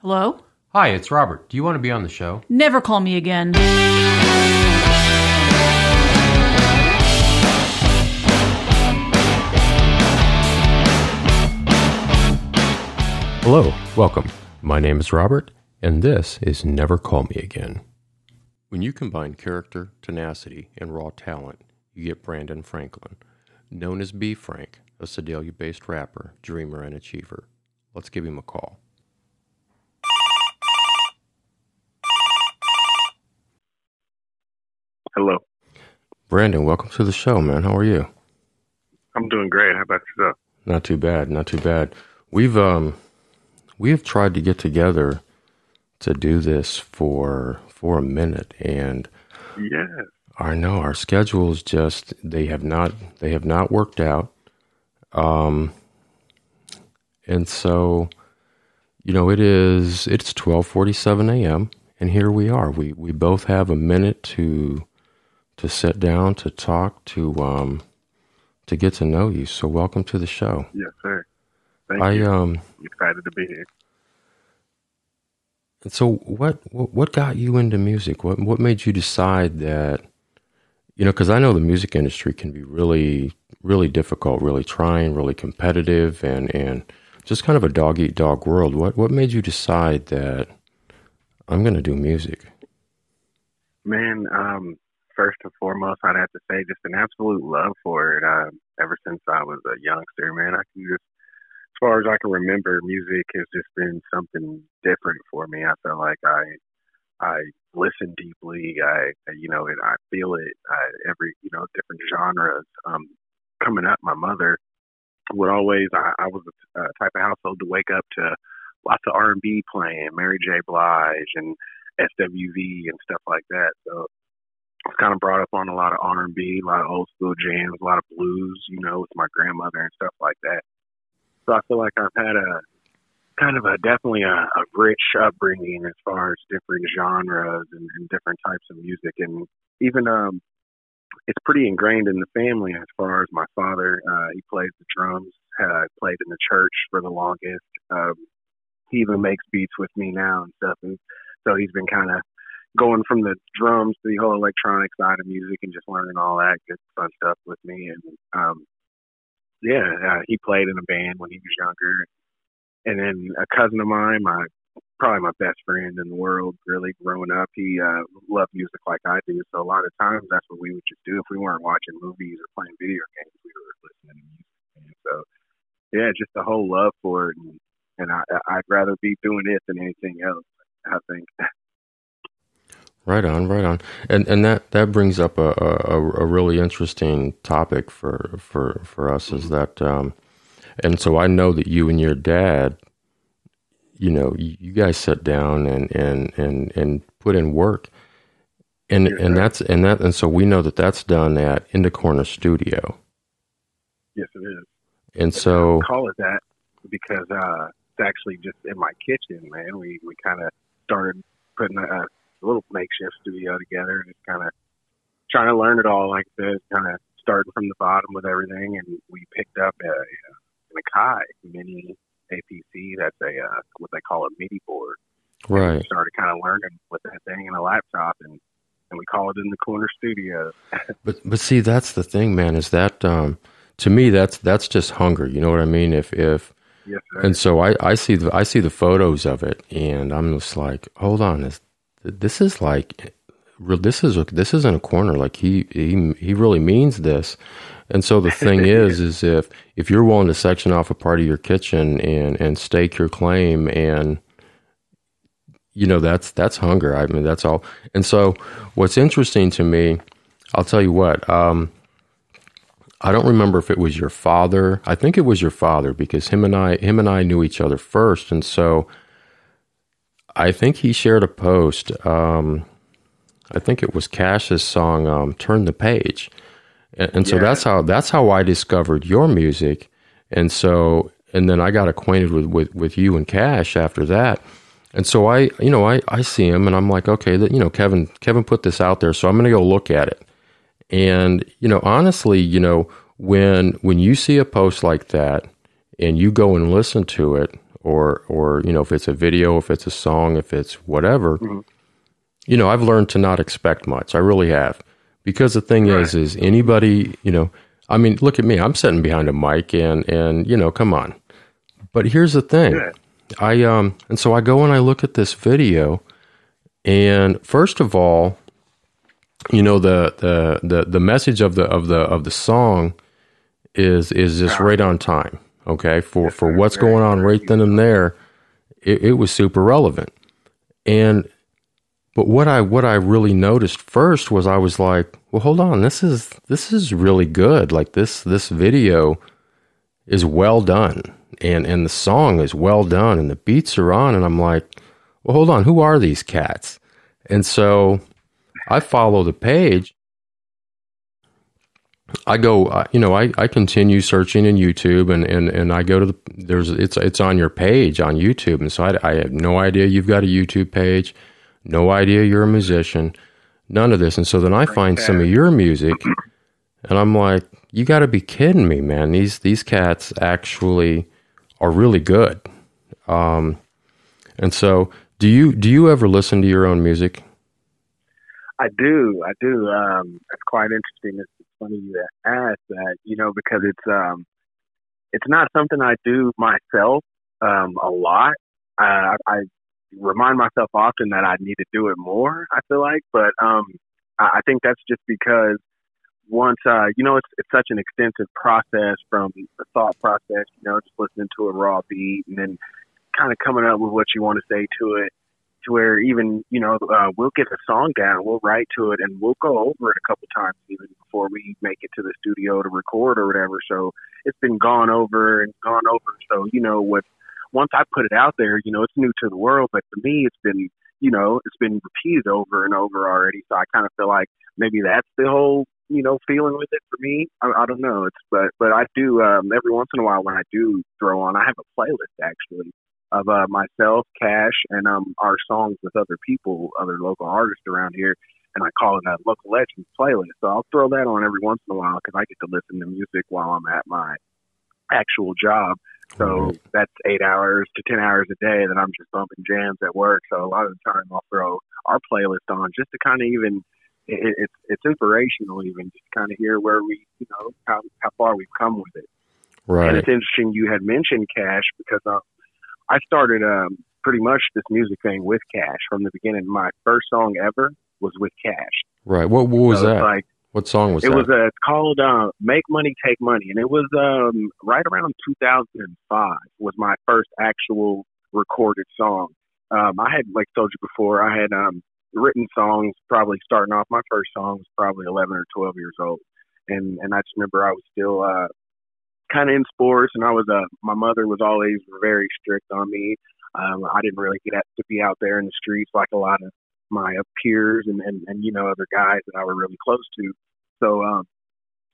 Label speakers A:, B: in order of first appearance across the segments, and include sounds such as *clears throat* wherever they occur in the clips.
A: Hello?
B: Hi, it's Robert. Do you want to be on the show?
A: Never call me again.
B: Hello, welcome. My name is Robert, and this is Never Call Me Again. When you combine character, tenacity, and raw talent, you get Brandon Franklin, known as B Frank, a Sedalia based rapper, dreamer, and achiever. Let's give him a call.
C: Hello.
B: Brandon, welcome to the show, man. How are you?
C: I'm doing great. How about yourself?
B: Not too bad, not too bad. We've um we have tried to get together to do this for for a minute and
C: Yeah.
B: I know our schedules just they have not they have not worked out. Um and so you know it is it's 12:47 a.m. and here we are. We we both have a minute to to sit down to talk to um to get to know you. So welcome to the show.
C: Yes, sir. Thank
B: I
C: you.
B: um
C: I'm excited to be here.
B: And so what what what got you into music? What what made you decide that you know cuz I know the music industry can be really really difficult, really trying, really competitive and and just kind of a dog eat dog world. What what made you decide that I'm going to do music?
C: Man, um, first and foremost, I'd have to say just an absolute love for it. Um, ever since I was a youngster, man, I can just, as far as I can remember, music has just been something different for me. I feel like I, I listen deeply. I, you know, and I feel it. I, every, you know, different genres. Um, coming up, my mother would always. I, I was a uh, type of household to wake up to lots of R and B playing, Mary J. Blige and SWV and stuff like that. So was kind of brought up on a lot of R and B, a lot of old school jams, a lot of blues, you know, with my grandmother and stuff like that. So I feel like I've had a kind of a definitely a, a rich upbringing as far as different genres and, and different types of music, and even um, it's pretty ingrained in the family as far as my father. Uh, he plays the drums. Uh, played in the church for the longest. Um, he even makes beats with me now and stuff, and so he's been kind of going from the drums to the whole electronic side of music and just learning all that good fun stuff with me. And um, yeah, uh, he played in a band when he was younger. And then a cousin of mine, my probably my best friend in the world, really growing up, he uh, loved music like I do. So a lot of times that's what we would just do if we weren't watching movies or playing video games. We were listening to music. And so yeah, just the whole love for it, and, and I, I'd rather be doing it than anything else. I think. *laughs*
B: Right on, right on, and and that that brings up a a, a really interesting topic for for for us is that, um, and so I know that you and your dad, you know, you, guys sat down and and and and put in work, and and that's and that and so we know that that's done at In the Corner Studio,
C: Yes, it is.
B: and so
C: I call it that because uh, it's actually just in my kitchen, man. We we kind of started putting a, a little makeshift studio together and just kind of trying to learn it all. Like this, kind of starting from the bottom with everything, and we picked up a, an Akai mini APC. That's a uh, what they call a MIDI board.
B: right.
C: We started kind of learning with that thing and a laptop, and and we call it in the corner studio. *laughs*
B: But but see, that's the thing, man. Is that um, to me that's that's just hunger. You know what I mean? If if
C: Yes, sir.
B: and so I, I see the I see the photos of it, and I'm just like, hold on, this this is like, this is a, this isn't a corner. Like he he he really means this. And so the thing *laughs* is, is if if you're willing to section off a part of your kitchen and and stake your claim, and you know that's that's hunger. I mean that's all. And so what's interesting to me, I'll tell you what. Um, I don't remember if it was your father. I think it was your father because him and I him and I knew each other first, and so I think he shared a post. Um, I think it was Cash's song um, "Turn the Page," and, and so
C: Yeah.
B: that's how that's how I discovered your music, and so and then I got acquainted with with, with you and Cash after that. And so I, you know, I, I see him and I'm like, okay, that, you know, Kevin, Kevin put this out there, so I'm going to go look at it. And you know, honestly, you know, when when you see a post like that and you go and listen to it, or or you know if it's a video, if it's a song, if it's whatever,
C: Mhm.
B: you know I've learned to not expect much. I really have because the thing is is anybody you know I mean look at me I'm sitting behind a mic and and you know come on, but here's the thing.
C: Yeah.
B: I um and so I go and I look at this video and first of all you know the the the, the message of the of the of the song is is just right on time okay for for what's going on right then and there it, it was super relevant. And but what I what I really noticed first was I was like well hold on this is this is really good. Like this this video is well done. And and the song is well done and the beats are on. And I'm like well hold on who are these cats? And so I follow the page I go you know I, I continue searching in YouTube and, and and I go to the there's it's it's on your page on YouTube. And so I, I have no idea you've got a YouTube page no idea you're a musician none of this. And so then I find some of your music and I'm like you got to be kidding me man. These these cats actually are really good. Um and so do you do you ever listen to your own music?
C: I do, I do. Um, it's quite interesting. It's funny you ask that, you know, because it's um, it's not something I do myself um, a lot. Uh, I remind myself often that I need to do it more. I feel like, but um, I, think that's just because once uh, you know, it's it's such an extensive process from the thought process. You know, just listening to a raw beat and then kind of coming up with what you want to say to it where even you know uh, we'll get a song down, we'll write to it, and we'll go over it a couple times even before we make it to the studio to record or whatever. So it's been gone over and gone over. So you know what? Once I put it out there, you know it's new to the world, but to me, it's been you know it's been repeated over and over already. So I kind of feel like maybe that's the whole you know feeling with it for me. I, I don't know. It's but but I do um, every once in a while when I do throw on, I have a playlist actually of uh, myself, Cash, and um, our songs with other people, other local artists around here, and I call it a local legends playlist. So I'll throw that on every once in a while because I get to listen to music while I'm at my actual job. So that's eight hours to ten hours a day that I'm just bumping jams at work. So a lot of the time I'll throw our playlist on just to kind of even it, it's it's inspirational even just kind of hear where we you know how how far we've come with it.
B: Right.
C: And it's interesting you had mentioned Cash because um, I started um, pretty much this music thing with Cash from the beginning. My first song ever was with Cash.
B: right what, what was
C: So
B: that
C: Like
B: what song was
C: it
B: that
C: was uh, called uh, "Make Money Take Money," and it was um, right around 2005 was my first actual recorded song. Um, I had like told you before, I had um, written songs. Probably starting off, my first song was probably 11 or 12 years old, and and I just remember I was still uh, kind of in sports, and I was uh, my mother was always very strict on me. Um, I didn't really get to be out there in the streets like a lot of my uh, peers and, and and you know other guys that I were really close to. So um,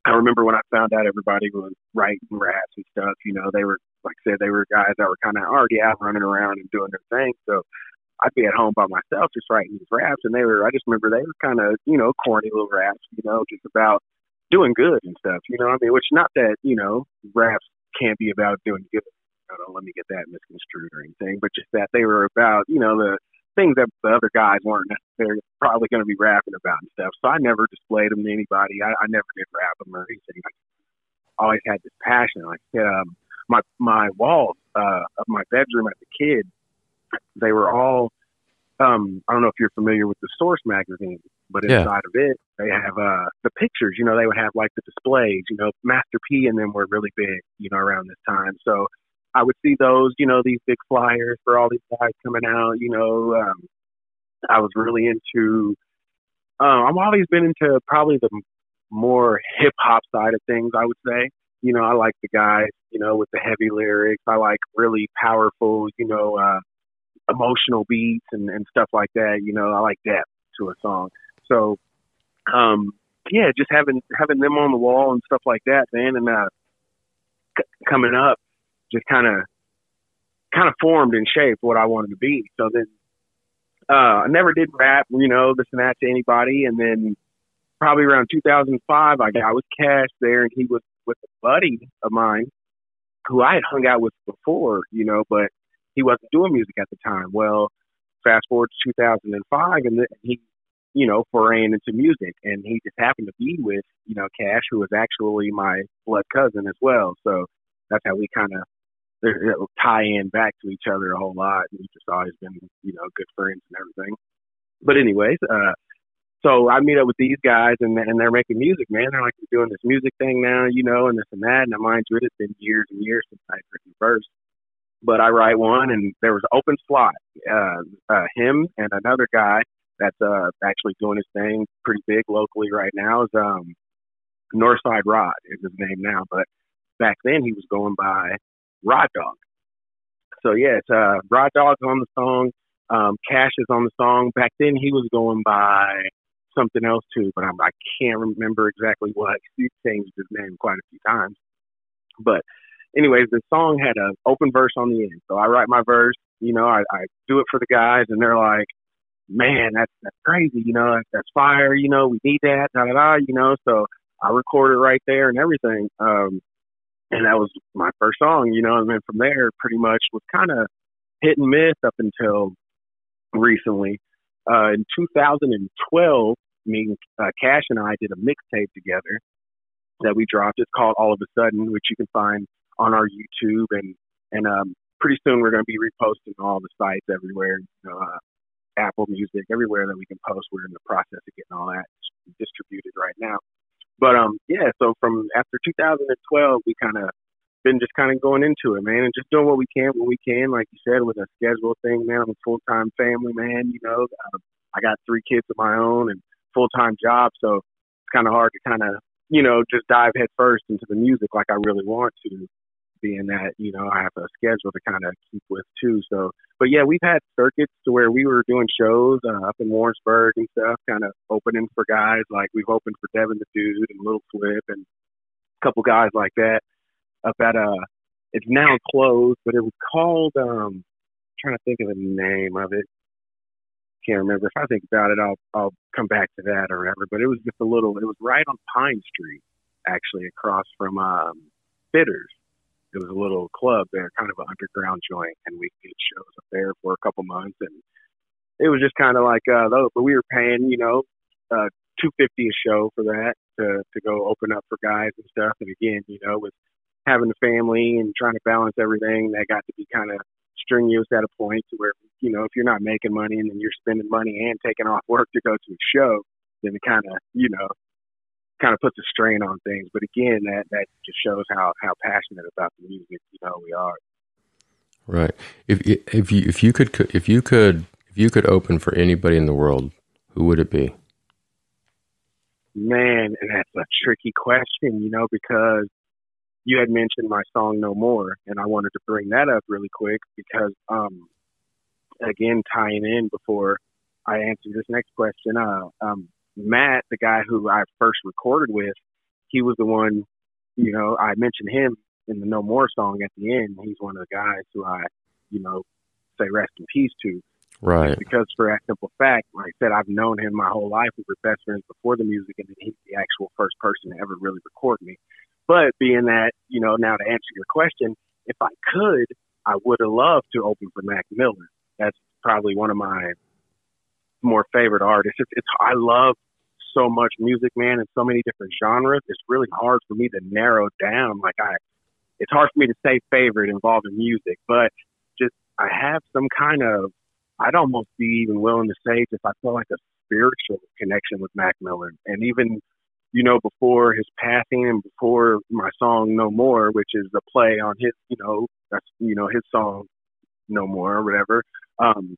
C: I remember when I found out everybody was writing raps and stuff. You know, they were like I said, they were guys that were kind of already out running around and doing their thing. So I'd be at home by myself just writing these raps, and they were. I just remember they were kind of you know corny little raps. You know, just about doing good and stuff. You know, what I mean, which not that you know raps can't be about doing good. I don't let me get that misconstrued or anything, but just that they were about you know the things that the other guys weren't necessarily probably going to be rapping about and stuff. So I never displayed them to anybody. I, I never did rap them or anything. I always had this passion. Like um, my my walls uh, of my bedroom as a kid, they were all. Um, I don't know if you're familiar with the Source magazine, but
B: Yeah.
C: inside of it, they have uh, the pictures. You know, they would have like the displays. You know, Master P and them were really big. You know, around this time. So I would see those. You know, these big flyers for all these guys coming out. You know, um, I was really into. Uh, I've always been into probably the more hip hop side of things. I would say. You know, I like the guys. You know, with the heavy lyrics. I like really powerful. You know, uh, emotional beats and and stuff like that. You know, I like depth to a song. So, um, yeah, just having having them on the wall and stuff like that, man, and uh, c- coming up, just kind of kind of formed and shaped what I wanted to be. So then, uh, I never did rap, you know, this and that to anybody, and then probably around 2005, I got with Cash there, and he was with a buddy of mine who I had hung out with before, you know, but he wasn't doing music at the time. Well, fast forward to 2005, and he, you know, foraying into music, and he just happened to be with, you know, Cash, who was actually my blood cousin as well. So that's how we kind of tie in back to each other a whole lot. And we've just always been, you know, good friends and everything. But anyways, uh, so I meet up with these guys and and they're making music, man. They're like doing this music thing now, you know, and this and that. And I'm mind you, it's been years and years since I've written verse. But I write one, and there was an open slot. Uh, uh, him and another guy that's uh actually doing his thing pretty big locally right now is um Northside Rod is his name now, but back then he was going by Rod Dog. So yeah, it's uh Rod Dog's on the song. Um, Cash is on the song. Back then he was going by something else too, but I'm, I can't remember exactly what. He changed his name quite a few times. But anyways, the song had an open verse on the end. So I write my verse, you know, I, I do it for the guys and they're like, man, that's, that's crazy. You know, that's, fire. You know, we need that, da, da, da, you know, so I recorded right there and everything. Um, and that was my first song, you know, and then from there pretty much was kind of hit and miss up until recently. Uh, in 2012, me, uh, Cash and I did a mixtape together that we dropped. It's called All of a Sudden, which you can find on our YouTube and and um, pretty soon we're going to be reposting all the sites everywhere. You know, uh, Apple Music, everywhere that we can post. We're in the process of getting all that distributed right now. But um, yeah. So from after 2012, we kind of been just kind of going into it, man, and just doing what we can when we can. Like you said, with a schedule thing, man. I'm a full time family man. You know, uh, I got three kids of my own and full time job, so it's kind of hard to kind of you know just dive head first into the music like I really want to. Being that you know I have a schedule to kind of keep with too. So, but yeah, we've had circuits to where we were doing shows uh, up in Warrensburg and stuff, kind of opening for guys like we've opened for Devin the Dude and Little Flip and a couple guys like that up at. Uh, it's now closed, but it was called. um I'm trying to think of the name of it can't remember. If I think about it, I'll I'll come back to that or whatever. But it was just a little. It was right on Pine Street, actually, across from um, Bitters. It was a little club there, kind of an underground joint, and we did shows up there for a couple months, and it was just kind of like uh. But we were paying, you know, uh, two fifty a show for that to to go open up for guys and stuff. And again, you know, with having a family and trying to balance everything, that got to be kind of strenuous at a point to where you know if you're not making money and then you're spending money and taking off work to go to a show, then it kind of you know kind of puts a strain on things. But again, that that just shows how how passionate about the music you know we are.
B: Right. If if you if you could if you could if you could open for anybody in the world, who would it be?
C: Man, that's a tricky question, you know, because you had mentioned my song No More, and I wanted to bring that up really quick because, um, again, tying in before I answer this next question, uh, um, Matt, the guy who I first recorded with, he was the one, you know, I mentioned him in the No More song at the end. He's one of the guys who I, you know, say rest in peace to.
B: Right.
C: Because for that simple fact, like I said, I've known him my whole life. We were best friends before the music, and he's the actual first person to ever really record me. But being that, you know, now to answer your question, if I could, I would have loved to open for Mac Miller. That's probably one of my more favorite artists. It's, it's I love so much music, man, and so many different genres. It's really hard for me to narrow down. Like I, it's hard for me to say favorite involving music, but just I have some kind of. I'd almost be even willing to say just I feel like a spiritual connection with Mac Miller, and even you know, before his passing and before my song No More, which is a play on his, you know, that's, you know, his song No More or whatever. Um,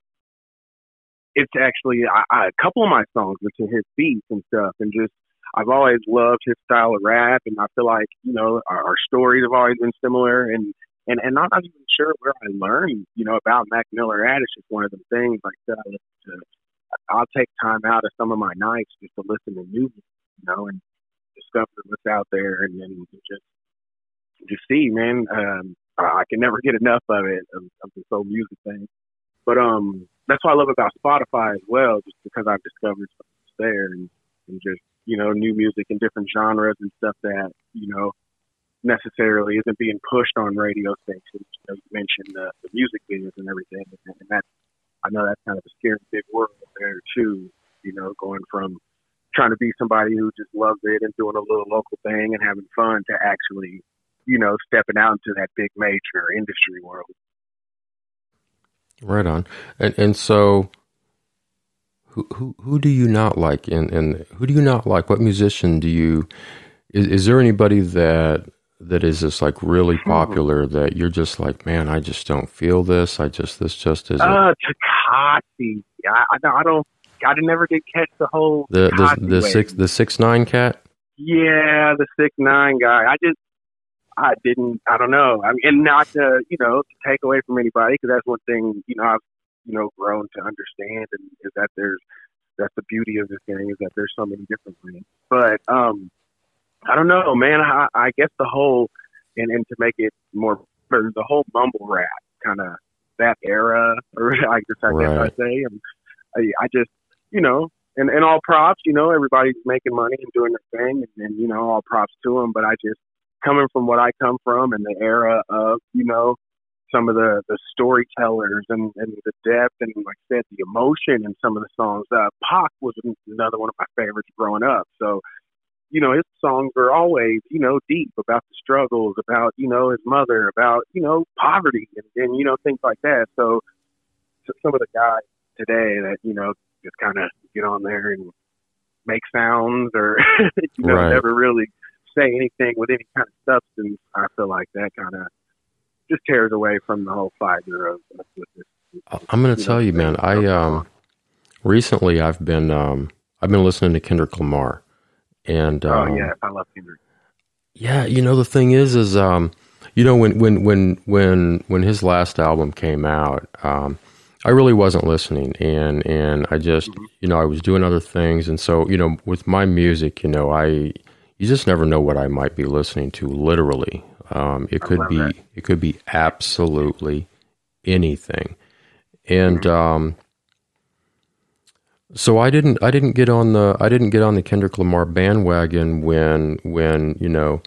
C: it's actually I, I, a couple of my songs were to his beats and stuff, and just I've always loved his style of rap, and I feel like you know our, our stories have always been similar, and and and I'm not even sure where I learned you know about Mac Miller at. It's just one of the things like that. To, I'll take time out of some of my nights just to listen to music you know, and discover what's out there and then just just see, man. Um, I can never get enough of it of this whole music thing. But um, that's what I love about Spotify as well, just because I've discovered stuff there and, and just you know new music in different genres and stuff that you know necessarily isn't being pushed on radio stations. You, know, you mentioned the, the music videos and everything, and, and that's I know that's kind of a scary big world there too. You know, going from trying to be somebody who just loves it and doing a little local thing and having fun to actually, you know, stepping out into that big major industry world.
B: Right on, and and so. Who, who, who do you not like and, and who do you not like what musician do you is, is there anybody that that is just like really hmm. popular that you're just like, man, I just don't feel this. I just this just isn't.
C: Uh, Tekashi. I, I, don't I don't. I never did catch the whole
B: the the, the six the six nine cat.
C: Yeah, the six nine guy. I just I didn't. I don't know. I mean, and not to you know to take away from anybody because that's one thing you know I've you know grown to understand and is that there's that's the beauty of this thing is that there's so many different things. But um, I don't know, man. I, I guess the whole and and to make it more the whole mumble rap kind of that era, *laughs* or I guess I right. guess I say, and I, I just you know, and and all props, you know, everybody's making money and doing their thing, and, and you know, all props to them. But I just coming from what I come from and the era of you know some of the the storytellers and and the depth and like I said the emotion in some of the songs. Uh, Pac was another one of my favorites growing up. So you know, his songs are always, you know, deep about the struggles, about, you know, his mother, about, you know, poverty and, and you know, things like that. So, so some of the guys today that, you know, just kind of get on there and make sounds or, *laughs* you know, right. never really say anything with any kind of substance, I feel like that kind of just tears away from the whole fiber of, of.
B: I'm going to tell know, you, man, I, um, recently I've been, um, I've been listening to Kendrick Lamar and
C: oh um, yeah, I love Kendrick.
B: Yeah, you know the thing is, is um, you know when when when when when his last album came out, um, I really wasn't listening, and and I just mm-hmm. you know I was doing other things, and so you know with my music, you know I you just never know what I might be listening to. Literally, um, it could be that. it could be absolutely anything, and um, so I didn't I didn't get on the I didn't get on the Kendrick Lamar bandwagon when when you know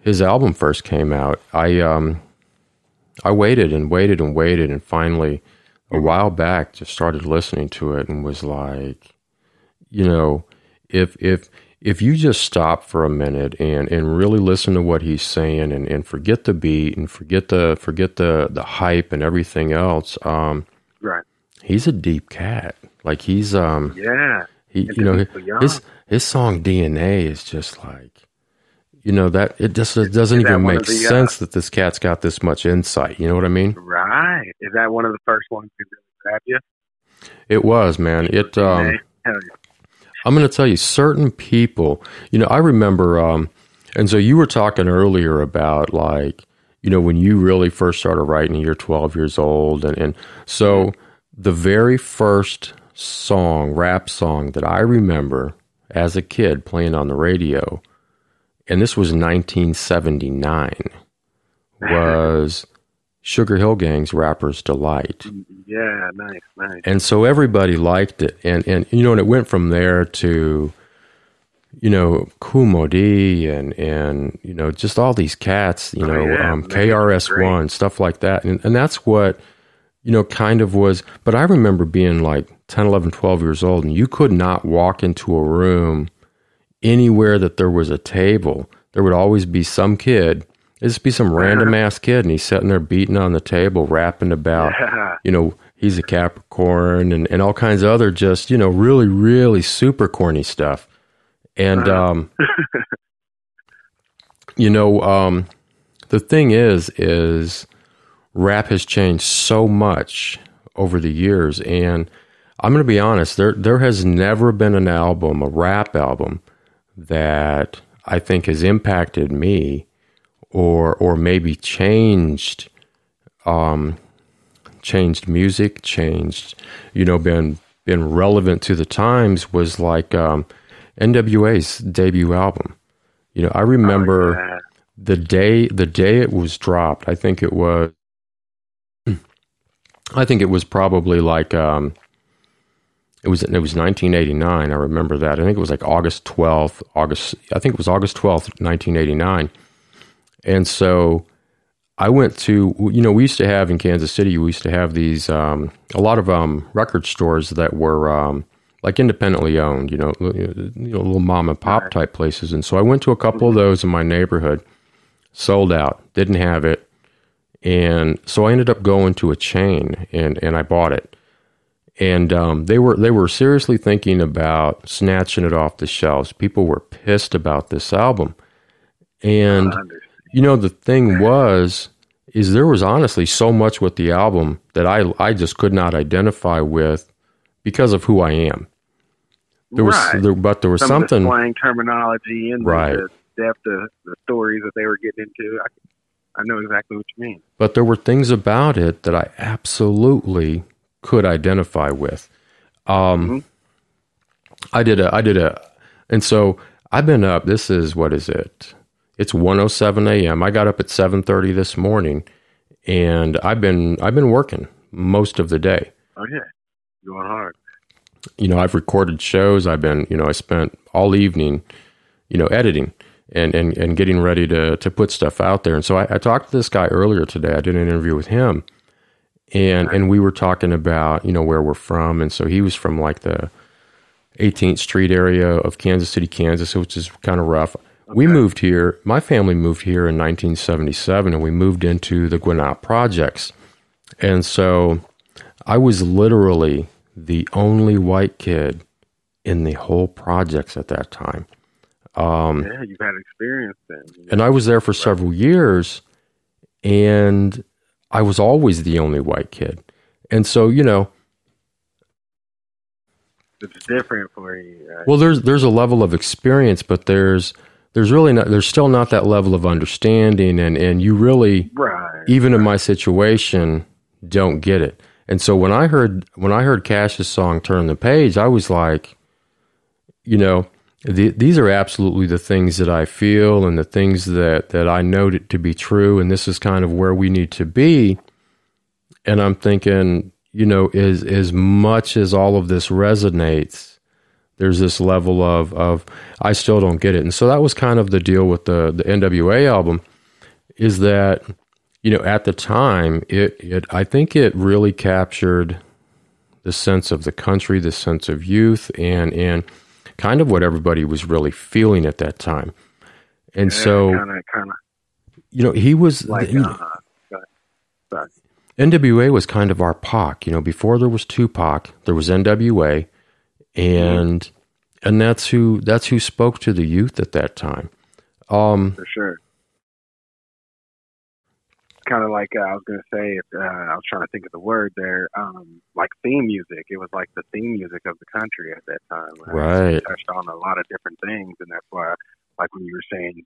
B: his album first came out. I um I waited and waited and waited and finally a while back just started listening to it and was like you know if if if you just stop for a minute and, and really listen to what he's saying and, and forget the beat and forget the forget the, the hype and everything else, um,
C: right.
B: he's a deep cat. Like he's um
C: yeah.
B: He you know his his song DNA is just like you know that it just it doesn't even make the, uh, sense that this cat's got this much insight. You know what I mean?
C: Right. Is that one of the first ones to really grab you?
B: It was, man. It um yeah. I'm going to tell you certain people, you know, I remember um and so you were talking earlier about like you know when you really first started writing you're 12 years old and and so the very first song, rap song that I remember as a kid playing on the radio, and this was 1979, *laughs* was Sugar Hill Gang's Rapper's Delight.
C: Yeah, nice, nice.
B: And so everybody liked it. And, and you know, and it went from there to, you know, Kool Moe Dee and, and, you know, just all these cats, you oh, know, yeah, um, KRS-One, stuff like that. And, and that's what, you know, kind of was, but I remember being like 10, 11, 12 years old, and you could not walk into a room anywhere that there was a table. There would always be some kid. It'd just be some random ass kid, and he's sitting there beating on the table, rapping about, yeah. you know, he's a Capricorn and, and all kinds of other just, you know, really, really super corny stuff. And, uh-huh. um, *laughs* you know, um, the thing is, is rap has changed so much over the years. And I'm going to be honest, there there has never been an album, a rap album, that I think has impacted me, or or maybe changed, um, changed music, changed, you know, been been relevant to the times was like um, NWA's debut album. You know, I remember oh, yeah. the day the day it was dropped. I think it was. *clears throat* I think it was probably like um, it was it was 1989. I remember that. I think it was like August 12th, August. I think it was August 12th, 1989. And so I went to, you know, we used to have in Kansas City, we used to have these, um, a lot of um, record stores that were um, like independently owned, you know, you know, little mom and pop type places. And so I went to a couple of those in my neighborhood, sold out, didn't have it. And so I ended up going to a chain and, and I bought it. And um, they were they were seriously thinking about snatching it off the shelves. People were pissed about this album, and you know the thing was is there was honestly so much with the album that I I just could not identify with because of who I am. There was,
C: right.
B: there, but there was
C: Some
B: something
C: slang terminology and
B: Right.
C: the, depth of the stories that they were getting into. I, I know exactly what you mean.
B: but there were things about it that I absolutely could identify with. Um, I did a, I did a, and so I've been up. This is what is it? It's 107 a.m. I got up at 7:30 this morning, and I've been I've been working most of the day.
C: Oh yeah, going hard.
B: You know, I've recorded shows. I've been, you know, I spent all evening, you know, editing and and, and getting ready to to put stuff out there. And so I, I talked to this guy earlier today. I did an interview with him, and and we were talking about you know where we're from. And so he was from like the 18th Street area of Kansas City, Kansas, which is kind of rough. We moved here. My family moved here in 1977, and we moved into the Gwinnett projects. And so I was literally the only white kid in the whole projects at that time. Um,
C: yeah, you've had experience then.
B: and I was there for several years, and I was always the only white kid. And so, you know,
C: it's different for you. Right?
B: well, there's there's a level of experience, but there's there's really not there's still not that level of understanding, and and you really
C: right.
B: even in my situation don't get it. And so when I heard when I heard Cash's song "Turn the Page," I was like, you know, the, these are absolutely the things that I feel and the things that that I know to, to be true, and this is kind of where we need to be. And I'm thinking, you know, as as much as all of this resonates, there's this level of of I still don't get it. And so that was kind of the deal with the the NWA album, is that you know, at the time, it, it I think it really captured the sense of the country, the sense of youth, and and kind of what everybody was really feeling at that time. And so,
C: kind of, kind of
B: you know, he was
C: like
B: know,
C: uh, go ahead. sorry.
B: NWA was kind of our Pac. You know, before there was Tupac, there was NWA, and and that's who that's who spoke to the youth at that time. Um,
C: for sure. Kind of like uh, I was gonna say, if, uh, I was trying to think of the word there, um, like theme music. It was like the theme music of the country at that time.
B: Right.
C: It touched on a lot of different things, and that's why, like when you were saying,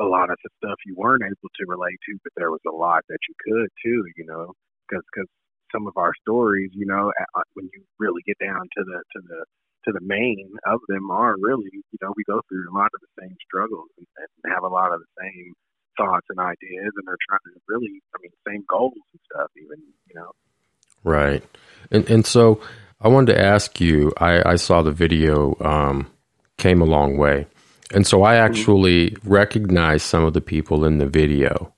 C: a lot of the stuff you weren't able to relate to, but there was a lot that you could too. You know, because because some of our stories, you know, uh, when you really get down to the to the to the main of them are really, you know, we go through a lot of the same struggles and, and have a lot of the same thoughts and ideas, and they're trying to really, I mean, same goals and stuff, even, you know.
B: Right. And and so I wanted to ask you, I, I saw the video um, came a long way. And so I actually recognized some of the people in the video.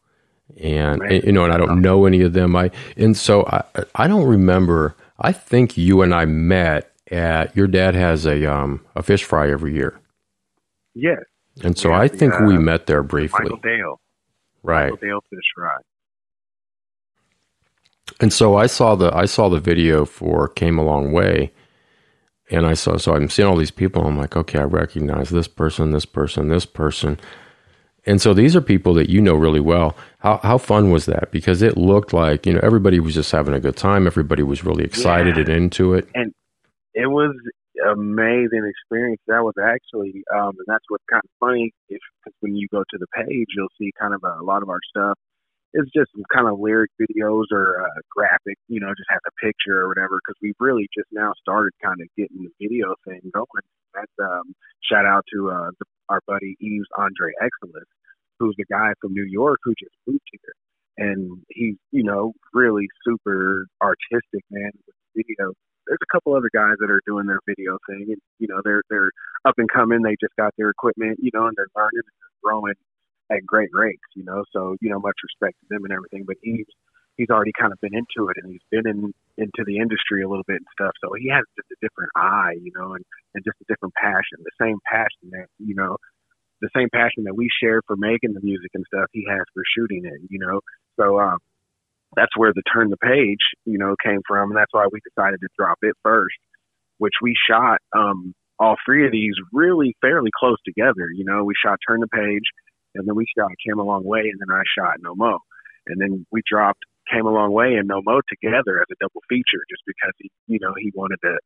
B: And, you know, and I don't know any of them. I and so I I don't remember. I think you and I met at your dad has a um a fish fry every year.
C: Yes,
B: And so
C: Yeah,
B: I think
C: the,
B: we
C: uh,
B: met there briefly.
C: Michael Dale,
B: Right.
C: Michael Dale Fish Fry.
B: And so I saw the I saw the video for Came a Long Way, and I saw so I'm seeing all these people. I'm like, okay, I recognize this person, this person, this person, and so these are people that you know really well. How how fun was that? Because it looked like you know everybody was just having a good time. Everybody was really excited
C: Yeah.
B: and into it.
C: And it was amazing experience. That was actually, um, and that's what's kind of funny. If cause when you go to the page, you'll see kind of a, a lot of our stuff. It's just kind of lyric videos or uh, graphic, you know, just has a picture or whatever. Because we've really just now started kind of getting the video thing going. That's um, shout out to uh, the, our buddy Eves Andre Exelis, who's the guy from New York who just moved here, and he's you know really super artistic man with videos there's a couple other guys that are doing their video thing and you know they're they're up and coming they just got their equipment you know and they're learning and they're growing at great rates, you know. So you know, much respect to them and everything. But he's he's already kind of been into it and he's been in into the industry a little bit and stuff. So he has just a different eye, you know, and and just a different passion. The same passion that you know, the same passion that we share for making the music and stuff. He has for shooting it, you know. So um, that's where the turn the page, you know, came from, and that's why we decided to drop it first, which we shot. um all three of these really fairly close together. You know, we shot Turn the Page, and then we shot Came a Long Way, and then I shot No Mo. And then we dropped Came a Long Way and No Mo together as a double feature just because he, you know, he wanted to,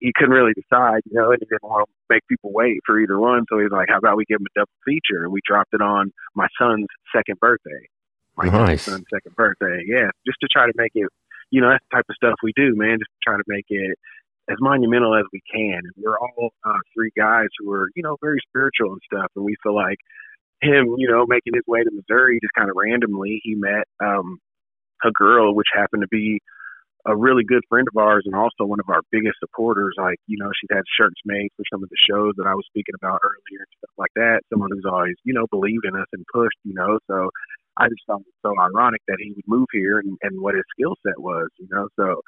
C: he couldn't really decide, you know, and he didn't want to make people wait for either one. So he's like, how about we give him a double feature? And we dropped it on my son's second birthday. My
B: nice.
C: son's second birthday. Yeah. Just to try to make it, you know, that's the type of stuff we do, man, just to try to make it as monumental as we can. And we're all uh, three guys who are, you know, very spiritual and stuff. And we feel like him, you know, making his way to Missouri just kind of randomly, he met um, a girl, which happened to be a really good friend of ours and also one of our biggest supporters. Like, you know, she's had shirts made for some of the shows that I was speaking about earlier and stuff like that. Someone who's always, you know, believed in us and pushed, you know. So I just thought it was so ironic that he would move here and, and what his skill set was, you know. So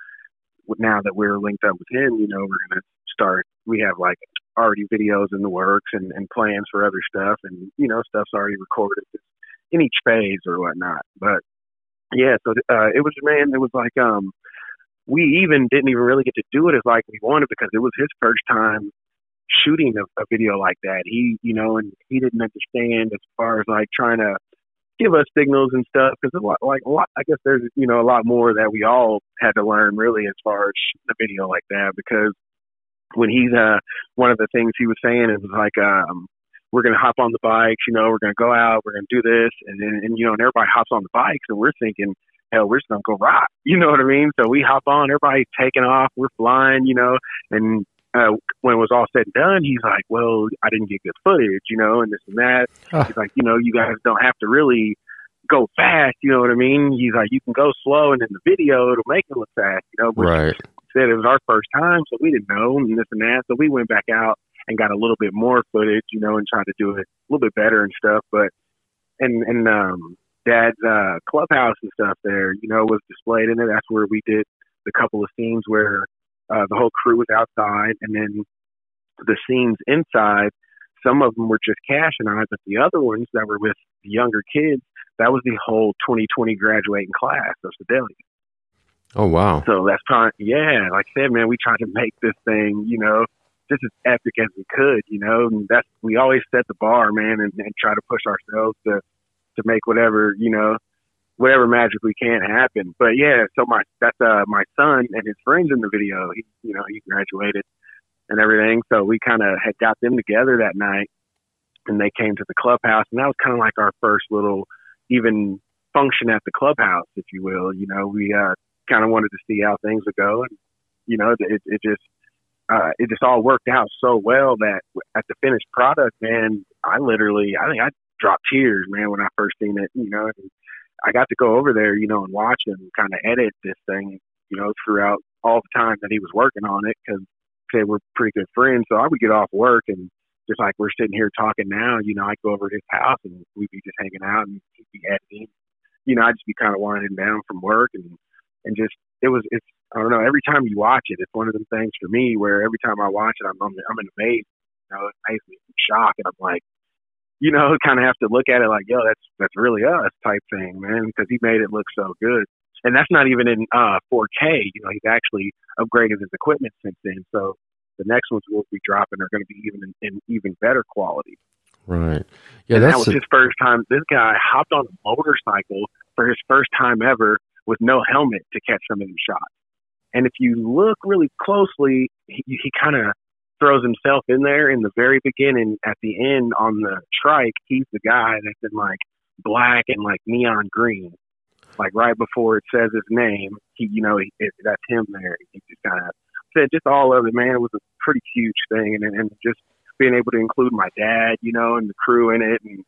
C: now that we're linked up with him, you know, we're gonna start. We have like already videos in the works and, and plans for other stuff, and you know, stuff's already recorded in each phase or whatnot. But yeah, so uh, it was man, it was like um, we even didn't even really get to do it as like we wanted because it was his first time shooting a, a video like that. He, you know, and he didn't understand as far as like trying to give us signals and stuff because like a lot, I guess there's you know a lot more that we all had to learn really as far as the video like that because when he's uh one of the things he was saying it was like um we're gonna hop on the bikes you know we're gonna go out we're gonna do this and then and, you know and everybody hops on the bikes and we're thinking hell we're just gonna go rock *laughs* you know what I mean so we hop on everybody's taking off we're flying you know and uh, when it was all said and done, he's like, "Well, I didn't get good footage, you know, and this and that." Oh. He's like, "You know, you guys don't have to really go fast, you know what I mean?" He's like, "You can go slow, and in the video, it'll make it look fast, you know."
B: Which right.
C: Said it was our first time, so we didn't know and this and that. So we went back out and got a little bit more footage, you know, and tried to do it a little bit better and stuff. But and and um, Dad's uh, clubhouse and stuff there, you know, was displayed in it. That's where we did the couple of scenes where uh, the whole crew was outside, and then the scenes inside. Some of them were just Cash and I, but the other ones that were with the younger kids, that was the whole 2020 graduating class of Sedalia.
B: Oh wow!
C: So that's kind, yeah. Like I said, man, we tried to make this thing, you know, just as epic as we could, you know. And that's we always set the bar, man, and, and try to push ourselves to to make whatever, you know, whatever magically can happen. But yeah, so my that's uh my son and his friends in the video. He you know he graduated and everything, so we kind of had got them together that night, and they came to the clubhouse, and that was kind of like our first little even function at the clubhouse, if you will. You know, we uh kind of wanted to see how things would go, and you know it it just. Uh, it just all worked out so well that at the finished product, man, I literally, I think I dropped tears, man, when I first seen it, you know, and I got to go over there, you know, and watch him kind of edit this thing, you know, throughout all the time that he was working on it because say we're pretty good friends. So I would get off work and just like we're sitting here talking now, you know, I'd go over to his house and we'd be just hanging out and he'd be editing. You know, I'd just be kind of winding down from work and and just it was it's I don't know. Every time you watch it, it's one of them things for me where every time I watch it, I'm I'm, I'm in amaze. You know, it makes me shock, and I'm like, you know, *laughs* kind of have to look at it like, yo, that's that's really us type thing, man, because he made it look so good. And that's not even in uh, 4K. You know, he's actually upgraded his equipment since then. So the next ones we'll be dropping are going to be even in, in even better quality.
B: Right. Yeah,
C: and
B: that
C: was a- his first time. This guy hopped on a motorcycle for his first time ever with no helmet to catch some of these shots. And if you look really closely, he, he kind of throws himself in there in the very beginning at the end on the trike he's the guy that's in like black and like neon green. Like right before it says his name he you know he, it, that's him there. He just kind of said just all of it man. It was a pretty huge thing and and just being able to include my dad you know and the crew in it and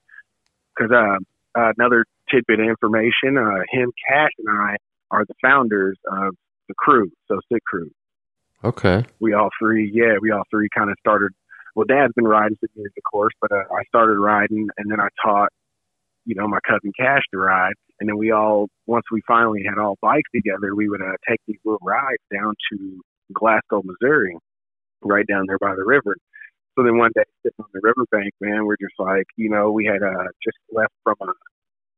C: because uh, uh another tidbit of information uh him cash and i are the founders of the crew so sit crew
B: Okay.
C: We all three, yeah, we all three kind of started. Well, Dad's been riding for years, of course, but uh, I started riding, and then I taught you know, my cousin Cash to ride. And then we all, once we finally had all bikes together, we would uh, take these little rides down to Glasgow, Missouri, right down there by the river. So then one day, sitting on the riverbank, man, we're just like, you know, we had uh, just left from a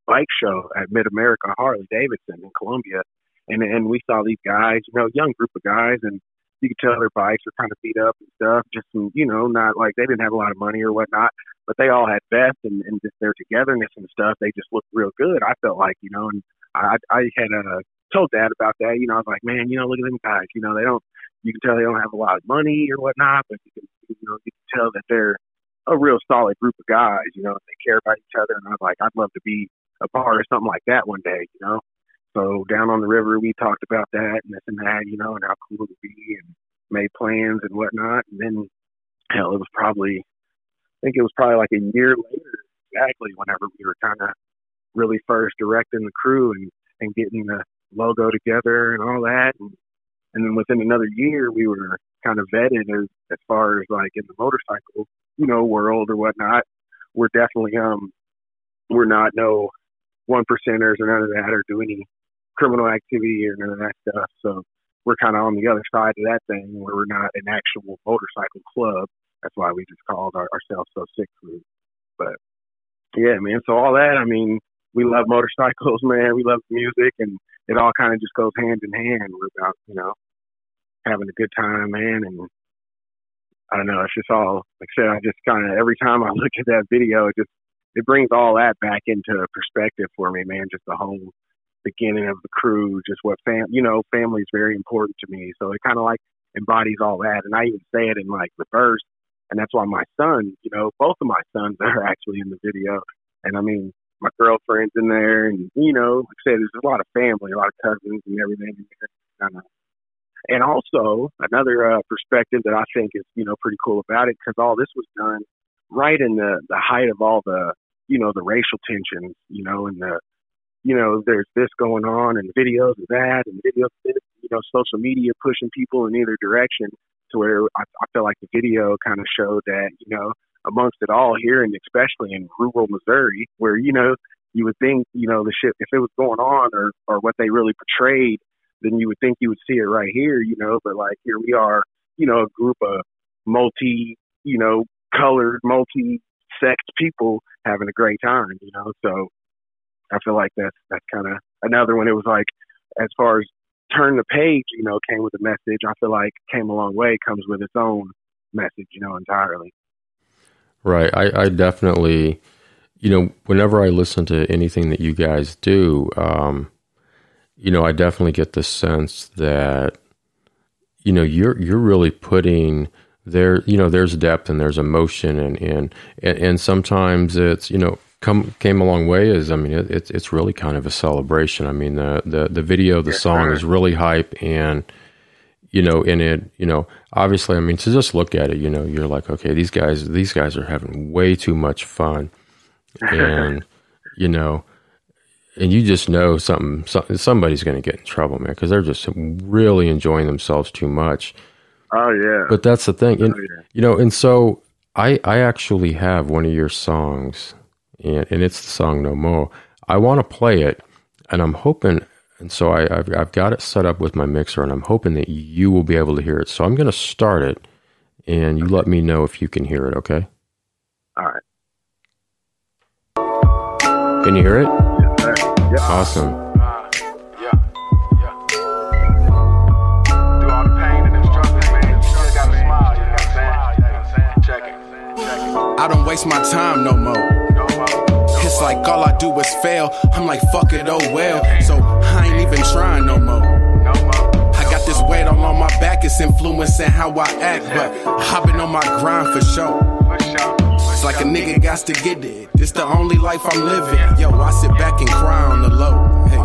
C: bike show at Mid America Harley Davidson in Columbia, and and we saw these guys, you know, young group of guys, and you could tell their bikes were kind of beat up and stuff. Just some, you know, not like they didn't have a lot of money or whatnot, but they all had vests and, and just their togetherness and stuff. They just looked real good. I felt like, you know, and I I had uh, told Dad about that. You know, I was like, man, you know, look at them guys. You know, they don't. You can tell they don't have a lot of money or whatnot, but you can, you know, you can tell that they're a real solid group of guys. You know, they care about each other, and I was like, I'd love to be a part of something like that one day. You know. So down on the river, we talked about that and this and that, you know, and how cool it would be, and made plans and whatnot. And then, hell, it was probably, I think it was probably like a year later, exactly, whenever we were kind of really first directing the crew and, and getting the logo together and all that. And, and then within another year, we were kind of vetted as, as far as like in the motorcycle, you know, world or whatnot. We're definitely, um, we're not no one percenters or none of that or do any criminal activity or none of that stuff. So we're kind of on the other side of that thing where we're not an actual motorcycle club. That's why we just called our, ourselves So Sick Crew. But yeah, man. So all that, I mean, we love motorcycles, *laughs* man. We love music, and it all kind of just goes hand in hand. We're about, uh, you know, having a good time, man. And I don't know, it's just all like I said. I just kind of every time I *laughs* look at that video, it just it brings all that back into perspective for me, man. Just the whole beginning of the crew, just what fam, you know, family is very important to me. So it kind of like embodies all that. And I even say it in like reverse. And that's why my son, you know, both of my sons *laughs* are actually in the video. And I mean, my girlfriend's in there, and you know, like I said, there's a lot of family, a lot of cousins, and everything. And, uh, and also another uh, perspective that I think is, you know, pretty cool about it, because all this was done right in the the height of all the, you know, the racial tensions, you know, and the you know, there's this going on and videos of that and videos of this, you know, social media pushing people in either direction to where I, I feel like the video kind of showed that, you know, amongst it all here and especially in rural Missouri where, you know, you would think, you know, the shit, if it was going on or, or what they really portrayed, then you would think you would see it right here, you know, but like here we are, you know, a group of multi, you know, colored, multi sex people having a great time, you know, so I feel like that's that's kind of another one. It was like as far as turn the page, you know, came with a message. I feel like came a long way. Comes with its own message, you know, entirely.
B: Right. I, I definitely, you know, whenever I listen to anything that you guys do, um, you know, I definitely get the sense that, you know, you're you're really putting there, you know, there's depth and there's emotion and and and sometimes it's, you know, come came a long way is I mean it, it's it's really kind of a celebration. I mean the the the video, the yes, song sir. is really hype and you know in it you know obviously I mean to just look at it you know you're like okay these guys these guys are having way too much fun and *laughs* you know and you just know something somebody's going to get in trouble man because they're just really enjoying themselves too much.
C: Oh yeah.
B: But that's the thing, and, oh, yeah. you know, and so I I actually have one of your songs and, and it's the song No More. I want to play it, and I'm hoping, and so I, have I've got it set up with my mixer, and I'm hoping that you will be able to hear it. So I'm going to start it, and you okay. let me know if you can hear it, okay?
C: All right.
B: Can you hear it?
C: Yes, sir. Yep.
B: Awesome.
A: I don't waste my time no more. Like all I do is fail. I'm like, fuck it, oh well. So I ain't even trying no more. I got this weight all on my back, it's influencing how I act, but I've been on my grind for sure. It's like a nigga got to get it. This the only life I'm living. Yo, I sit back and cry on the low. Hey.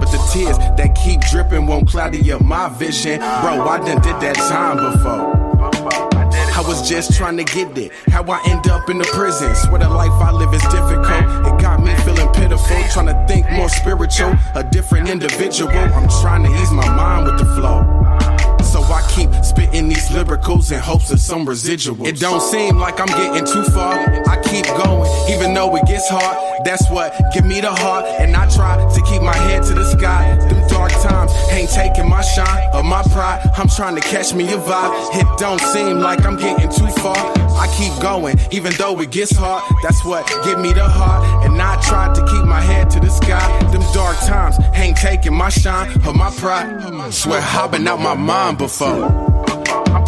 A: But the tears that keep dripping won't cloudy up my vision. Bro, I done did that time before. I was just trying to get it. How I end up in the prison. Swear the life I live is difficult. It got me feeling pitiful. Trying to think more spiritual. A different individual. I'm trying to ease my mind with the flow. So I keep spitting these lyricals in hopes of some residuals. It don't seem like I'm getting too far. I keep going, even though it gets hard. That's what give me the heart. And I try to keep my head to the sky. Them dark times ain't taking my shine or my pride. I'm trying to catch me a vibe. It don't seem like I'm getting too far. I keep going, even though it gets hard. That's what give me the heart. And I try to keep my head to the sky. Them dark times ain't taking my shine or my pride. Swear been out my mind before.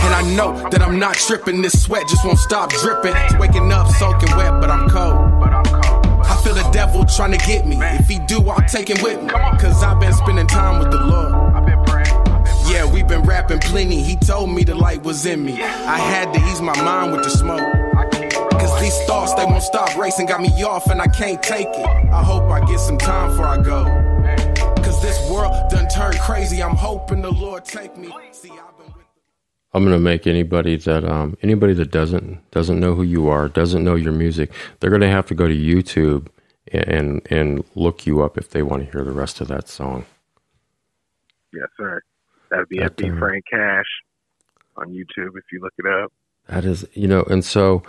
A: And I know that I'm not tripping. This sweat just won't stop dripping. It's waking up soaking wet, but I'm cold. I feel the devil trying to get me. If he do, I'll take him with me. Cause I've been spending time with the Lord. Yeah, we've been rapping plenty. He told me the light was in me. I had to ease my mind with the smoke. Cause these thoughts, they won't stop racing. Got me off and I can't take it. I hope I get some time before I go. Cause this world done turned crazy. I'm hoping the Lord take me. See, I've been with
B: I'm gonna make anybody that um, anybody that doesn't doesn't know who you are, doesn't know your music, they're gonna have to go to YouTube and and look you up if they want to hear the rest of that song.
C: Yes, sir. That'd be
B: That,
C: FB
B: uh,
C: Frank Cash on YouTube if you look it up.
B: That is, you know, and so,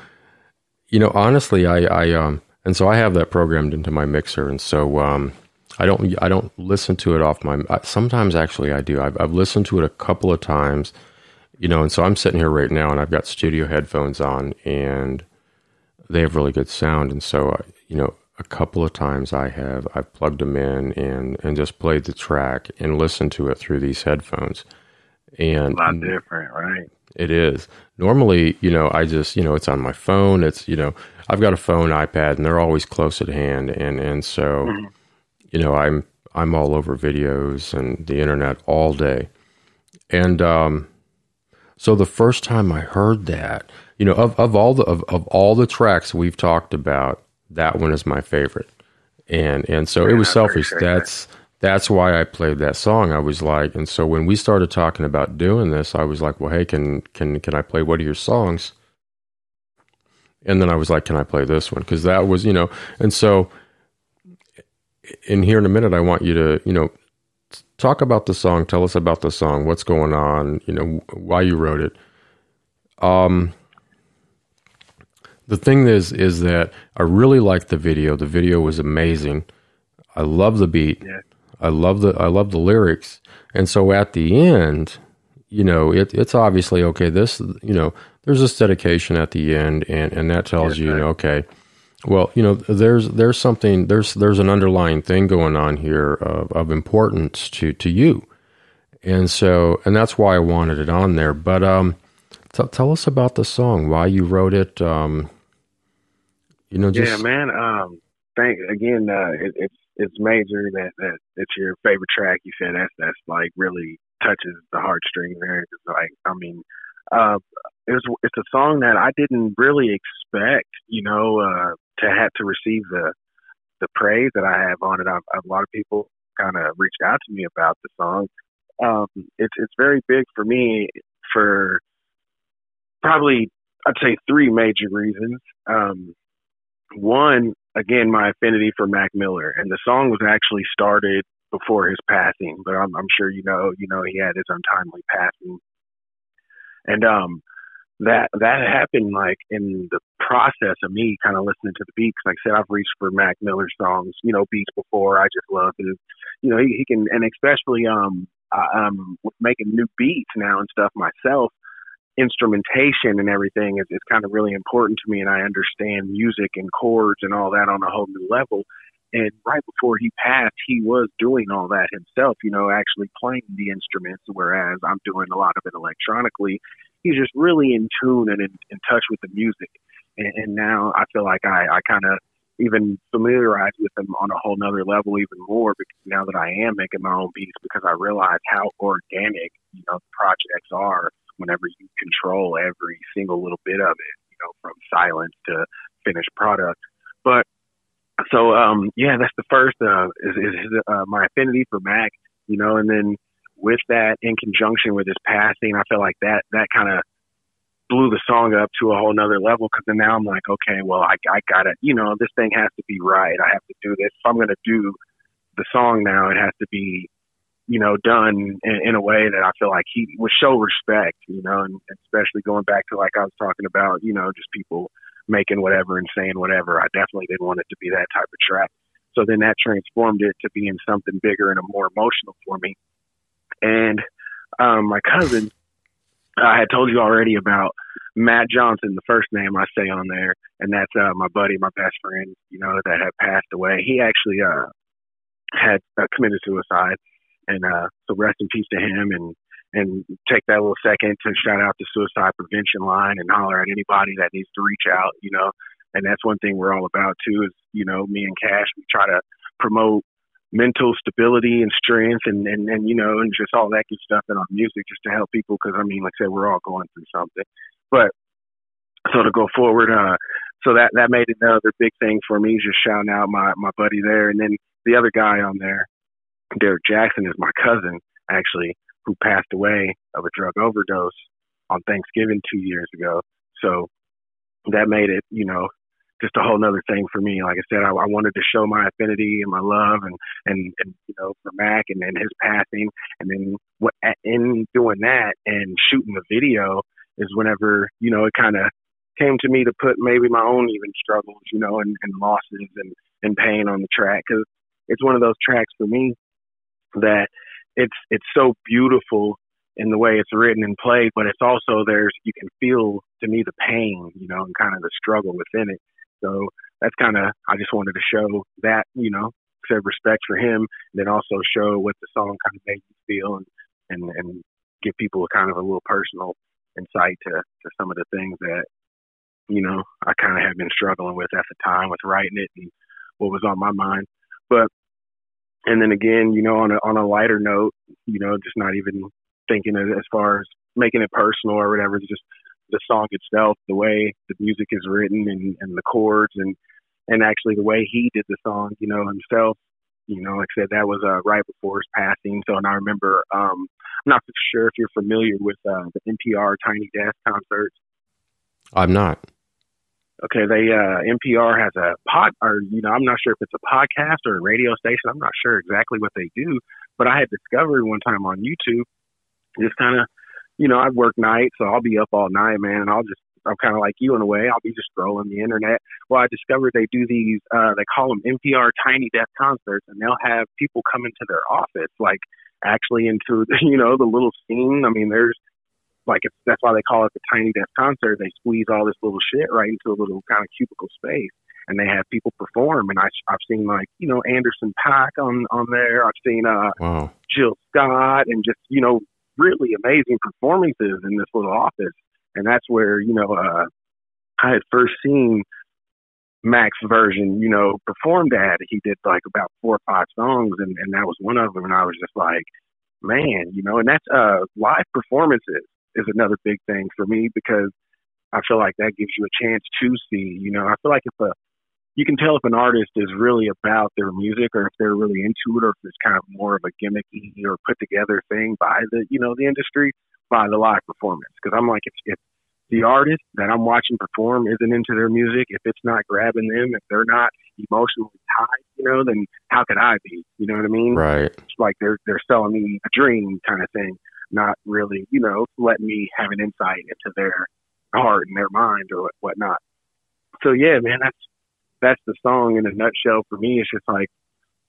B: you know, honestly, I, I, um, and so I have that programmed into my mixer, and so, um, I don't, I don't listen to it off my. Sometimes actually I do. I've, I've listened to it a couple of times, you know, and so I'm sitting here right now, and I've got studio headphones on, and they have really good sound, and so, uh, you know, a couple of times I have I've plugged them in and and just played the track and listened to it through these headphones, and
C: A lot different, right?
B: it is. Normally, you know, I just, you know, it's on my phone. It's, you know, I've got a phone, iPad, and they're always close at hand. And, and so, mm-hmm. You know, I'm, I'm all over videos and the internet all day. And, um, so the first time I heard that, you know, of, of all the, of, of all the tracks we've talked about, that one is my favorite. And, and so it was selfish.
C: that.
B: That's, that's why I played that song. I was like, and so when we started talking about doing this, I was like, well, hey, can can can I play one of your songs? And then I was like, can I play this one? Because that was, you know, and so in here in a minute, I want you to, you know, talk about the song. Tell us about the song. What's going on? You know, why you wrote it. Um, the thing is, is that I really liked the video. The video was amazing. I love the beat.
C: Yeah.
B: I love the I love the lyrics. And so at the end, you know, it, it's obviously okay. This, you know, there's this dedication at the end, and and that tells
C: Yes,
B: you, you know, okay, well, you know, there's there's something there's there's an underlying thing going on here of, of importance to to you, and so and that's why I wanted it on there. But um, t- tell us about the song, why you wrote it. Um, you know, just
C: yeah, man. Um, thank again. Uh, it, it's it's major that that it's your favorite track. You said that's that's like really touches the heartstrings there. like, I mean, uh, it was it's a song that I didn't really expect. You know, uh, to have to receive the the praise that I have on it. A lot of people kind of reached out to me about the song. Um, it's it's very big for me for probably I'd say three major reasons. Um, one, again, my affinity for Mac Miller, and the song was actually started before his passing, but I'm, I'm sure you know, you know, he had his untimely passing, and um, that that happened like in the process of me kind of listening to the beats. Like I said, I've reached for Mac Miller songs, you know, beats before. I just love his, you know, he, he can, and especially um, I, with making new beats now and stuff myself instrumentation and everything is, is kind of really important to me and I understand music and chords and all that on a whole new level. And right before he passed, he was doing all that himself, you know, actually playing the instruments, whereas I'm doing a lot of it electronically. He's just really in tune and in, in touch with the music. And, and now I feel like I, I kind of even familiarize with him on a whole nother level even more because now that I am making my own beats because I realize how organic, you know, the projects are whenever you control every single little bit of it, you know, from silence to finished product. But so, um, yeah, that's the first, uh, is, is, uh, my affinity for Mac, you know, and then with that in conjunction with his passing, I feel like that, that kind of blew the song up to a whole nother level. Cause then now I'm like, okay, well, I, I gotta, you know, this thing has to be right. I have to do this. If I'm to do the song now, it has to be you know, done in, in a way that I feel like he would show respect, you know, and especially going back to like I was talking about, you know, just people making whatever and saying whatever. I definitely didn't want it to be that type of track. So then that transformed it to being something bigger and more emotional for me. And um, my cousin, I had told you already about Matt Johnson, the first name I say on there, and that's uh, my buddy, my best friend, you know, that had passed away. He actually uh, had uh, committed suicide, and uh, so rest in peace to him. And and take that little second to shout out the suicide prevention line and holler at anybody that needs to reach out. You know, and that's one thing we're all about too. Is you know, me and Cash, we try to promote mental stability and strength and, and, and, you know, and just all that good stuff in our music just to help people. Cause I mean, like I said, we're all going through something, but so to go forward, uh, so that, that made another big thing for me, just shouting out my, my buddy there. And then the other guy on there, Derek Jackson is my cousin actually, who passed away of a drug overdose on Thanksgiving two years ago. So that made it, you know, just a whole nother thing for me. Like I said, I, I wanted to show my affinity and my love and, and, and you know, for Mac and, and his passing. And then what, in doing that and shooting the video is whenever, you know, it kind of came to me to put maybe my own even struggles, you know, and, and losses and, and pain on the track. Cause it's one of those tracks for me that it's, it's so beautiful in the way it's written and played, but it's also there's you can feel to me the pain, you know, and kind of the struggle within it. So that's kind of I just wanted to show that you know said respect for him, and then also show what the song kind of made you feel, and and and give people a kind of a little personal insight to to some of the things that you know I kind of have been struggling with at the time with writing it and what was on my mind. But and then again, you know, on a on a lighter note, you know, just not even thinking as far as making it personal or whatever, just the song itself, the way the music is written and, and the chords and and actually the way he did the song, you know, himself. You know, like I said, that was uh, right before his passing. So, and I remember, um, I'm not sure if you're familiar with uh, the NPR Tiny Desk concerts.
B: I'm not.
C: Okay, they uh, NPR has a pod, or you know, I'm not sure if it's a podcast or a radio station. I'm not sure exactly what they do, but I had discovered one time on YouTube, just kind of you know, I work nights, so I'll be up all night, man, and I'll just I'm kind of like you in a way. I'll be just scrolling the internet. Well, I discovered they do these. Uh, they call them NPR Tiny Desk concerts, and they'll have people come into their office, like actually into *laughs* you know the little scene. I mean, there's like it's, that's why they call it the Tiny Desk concert. They squeeze all this little shit right into a little kind of cubicle space, and they have people perform. And I I've seen like you know Anderson .Paak on on there. I've seen uh wow. Jill Scott, and just you know really amazing performances in this little office. And that's where, you know, uh, I had first seen Mac's version, you know, performed at. He did like about four or five songs, and, and that was one of them. And I was just like, man, you know, and that's uh, live performances is another big thing for me because I feel like that gives you a chance to see, you know, I feel like if a you can tell if an artist is really about their music or if they're really into it or if it's kind of more of a gimmicky or put together thing by the you know the industry by the live performance. Because i'm like if, if the artist that i'm watching perform isn't into their music if it's not grabbing them if they're not emotionally tied you know then how could i be? You know what i mean?
B: Right.
C: It's like they're they're selling me a dream kind of thing not really you know letting me have an insight into their heart and their mind or what whatnot. So yeah man that's that's the song in a nutshell for me. It's just like,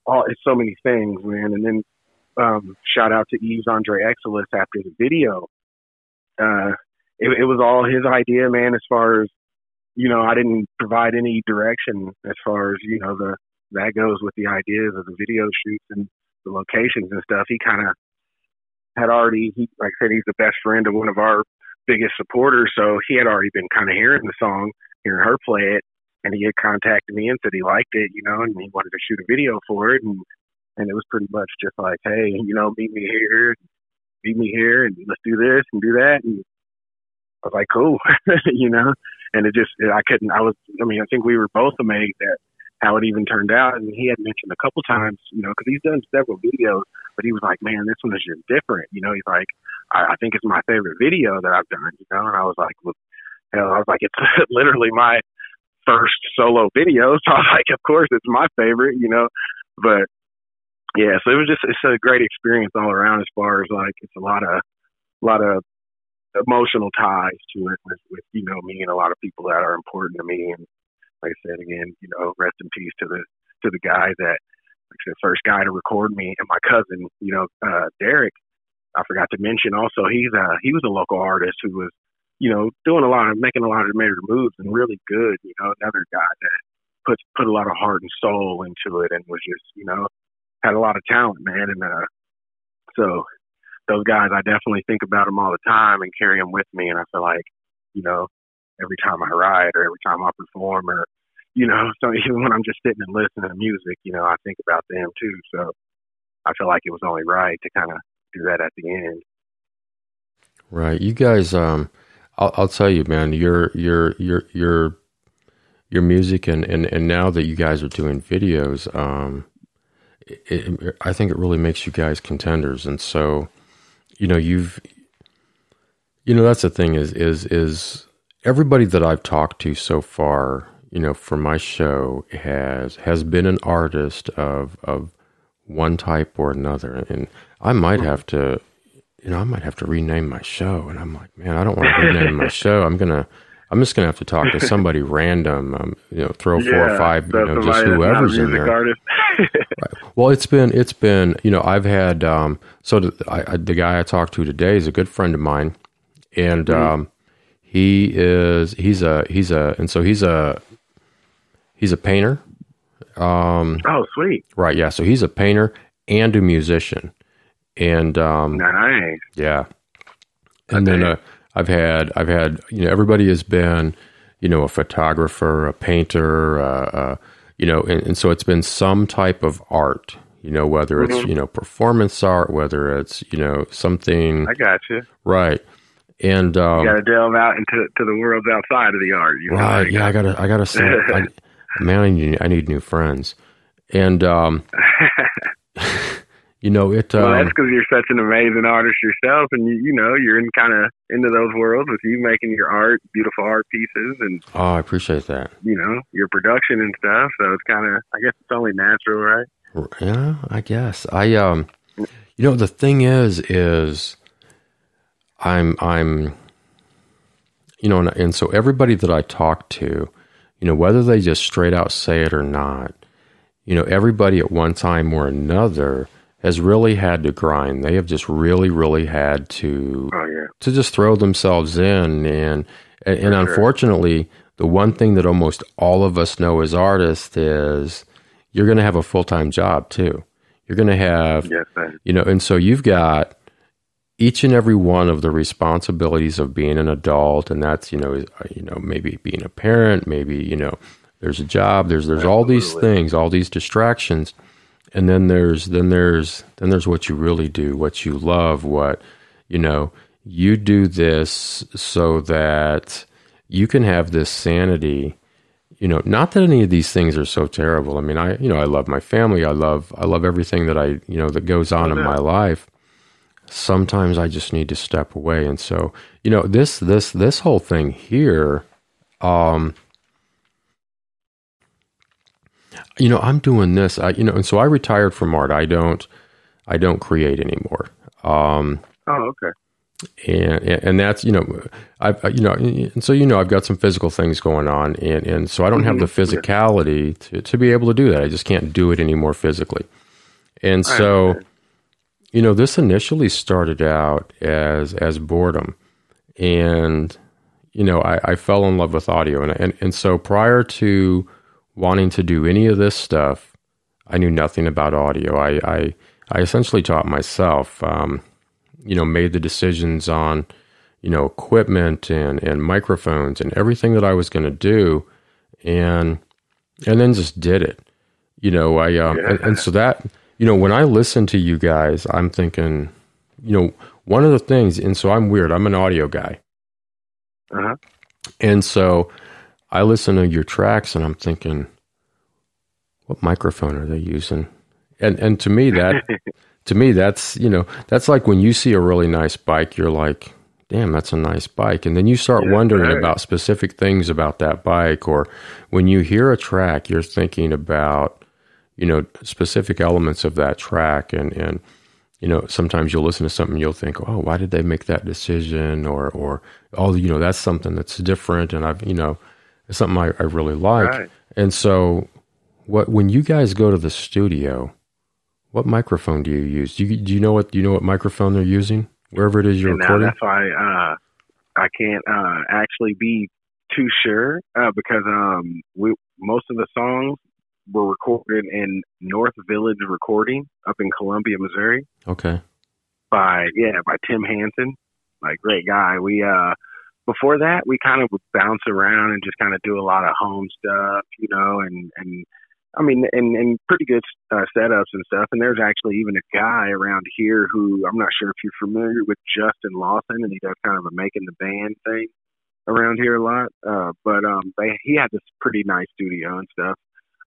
C: oh, it's so many things, man. And then um, shout out to Yves Andre Exelis after the video. Uh, it, it was all his idea, man. As far as you know, I didn't provide any direction as far as you know the that goes with the ideas of the video shoots and the locations and stuff. He kind of had already, he, like I said, he's the best friend of one of our biggest supporters, so he had already been kind of hearing the song, hearing her play it, and he had contacted me and said he liked it, you know, and he wanted to shoot a video for it, and and it was pretty much just like, hey, you know, meet me here, meet me here, and let's do this and do that, and I was like, cool, *laughs* you know, and it just I couldn't, I was, I mean, I think we were both amazed at how it even turned out, and he had mentioned a couple times, you know, because he's done several videos, but he was like, man, this one is just different, you know, he's like, I, I think it's my favorite video that I've done, you know, and I was like, well, hell, I was like, it's *laughs* literally my first solo video. *laughs* So I was like, of course, it's my favorite, you know. But yeah, so it was just it's a great experience all around as far as like it's a lot of a lot of emotional ties to it with, with you know me and a lot of people that are important to me and like I said again, you know, rest in peace to the to the guy that like said, first guy to record me and my cousin, you know, uh Derek, I forgot to mention also he's uh he was a local artist who was, you know, doing a lot of making a lot of major moves and really good, you know, another guy that put put a lot of heart and soul into it and was just, you know, had a lot of talent, man. And uh, so those guys, I definitely think about them all the time and carry them with me. And I feel like, you know, every time I ride or every time I perform or, you know, *laughs* so even when I'm just sitting and listening to music, you know, I think about them too. So I feel like it was only right to kind of do that at the end.
B: Right. You guys, um, I'll, I'll tell you, man, your, your, your, your, your music and, and, and now that you guys are doing videos, um, it, I think it really makes you guys contenders. And so, you know, you've, you know, that's the thing is, is, is everybody that I've talked to so far, you know, for my show has, has been an artist of, of one type or another. And I might have to, you know, I might have to rename my show. And I'm like, man, I don't want to rename my *laughs* show. I'm going to, I'm just gonna have to talk to somebody random. Um, you know, throw four yeah, or five, you know, just whoever's in there. *laughs* right. Well, it's been it's been you know I've had um, so the, I, the guy I talked to today is a good friend of mine, and mm-hmm. um, he is he's a he's a and so he's a he's a painter.
C: Um, oh, sweet.
B: Right. Yeah. So he's a painter and a musician, and um,
C: nice.
B: Yeah. And okay. then uh, I've had I've had you know everybody has been you know a photographer, a painter, uh, uh, you know, and, and, so it's been some type of art. You know, whether it's mm-hmm. you know performance art, whether it's you know something.
C: I got you.
B: Right. And um,
C: you got to delve out into to the worlds outside of the art.
B: You know? Right. Yeah. I gotta. I gotta say. I, *laughs* man, I need, I need new friends. And um, *laughs* you know it.
C: well, that's because um, you're such an amazing artist yourself, and you, you know you're in kind of into those worlds with you making your art, beautiful art pieces, and
B: oh, I appreciate that.
C: You know your production and stuff. So it's kind of, I guess it's only natural, right?
B: Yeah, I guess. I um, you know, the thing is, is I'm I'm, you know, and, and so everybody that I talk to, you know, whether they just straight out say it or not, you know, everybody at one time or another has really had to grind. They have just really, really had to
C: oh, yeah.
B: to just throw themselves in, and and, and unfortunately, the one thing that almost all of us know as artists is you're going to have a full time job too. You're going to have,
C: yes,
B: you know, and so you've got each and every one of the responsibilities of being an adult, and that's you know, uh, you know, maybe being a parent, maybe you know, there's a job, there's there's Absolutely. all these things, all these distractions and then there's then there's then there's what you really do, what you love, what you know. You do this so that you can have this sanity. You know, not that any of these things are so terrible. I mean, I you know I love my family. I love I love everything that I you know that goes on in my life. Sometimes I just need to step away, and so you know this this this whole thing here. Um, you know, I'm doing this. I, you know, and so I retired from art. I don't, I don't create anymore. Um,
C: oh, okay.
B: And, and that's you know I've you know and so you know I've got some physical things going on and and so I don't have the mm-hmm. physicality to, to be able to do that I just can't do it anymore physically and so you know this initially started out as as boredom and you know I, I fell in love with audio and and and so prior to wanting to do any of this stuff, I knew nothing about audio. I I, I essentially taught myself. Um, you know, made the decisions on you know equipment and and microphones and everything that I was going to do, and and then just did it. You know, I um, and, and so that you know when I listen to you guys, I'm thinking, you know, one of the things, and so I'm weird. I'm an audio guy.
C: Uh-huh.
B: And so I listen to your tracks and I'm thinking, what microphone are they using? And and to me that *laughs* to me that's you know that's like when you see a really nice bike, you're like, damn, that's a nice bike, and then you start yeah, wondering right. about specific things about that bike, or when you hear a track, you're thinking about you know, specific elements of that track. And, and, you know, sometimes you'll listen to something, you'll think, oh, why did they make that decision? Or, or, oh, you know, that's something that's different. And I've, you know, it's something I, I really like. Right. And so, what, when you guys go to the studio, what microphone do you use? Do you, do you know what, do you know what microphone they're using? Wherever it is you're
C: and
B: recording?
C: That's why, uh, I can't, uh, actually be too sure, uh, because, um, we, most of the songs were recorded in North Village Recording up in Columbia, Missouri.
B: Okay.
C: By yeah, by Tim Hanson, like great guy. We uh before that we kind of would bounce around and just kind of do a lot of home stuff, you know, and and I mean, and and pretty good uh, setups and stuff. And there's actually even a guy around here who I'm not sure if you're familiar with Justin Lawson, and he does kind of a making the band thing around here a lot. Uh, but um, they, he had this pretty nice studio and stuff.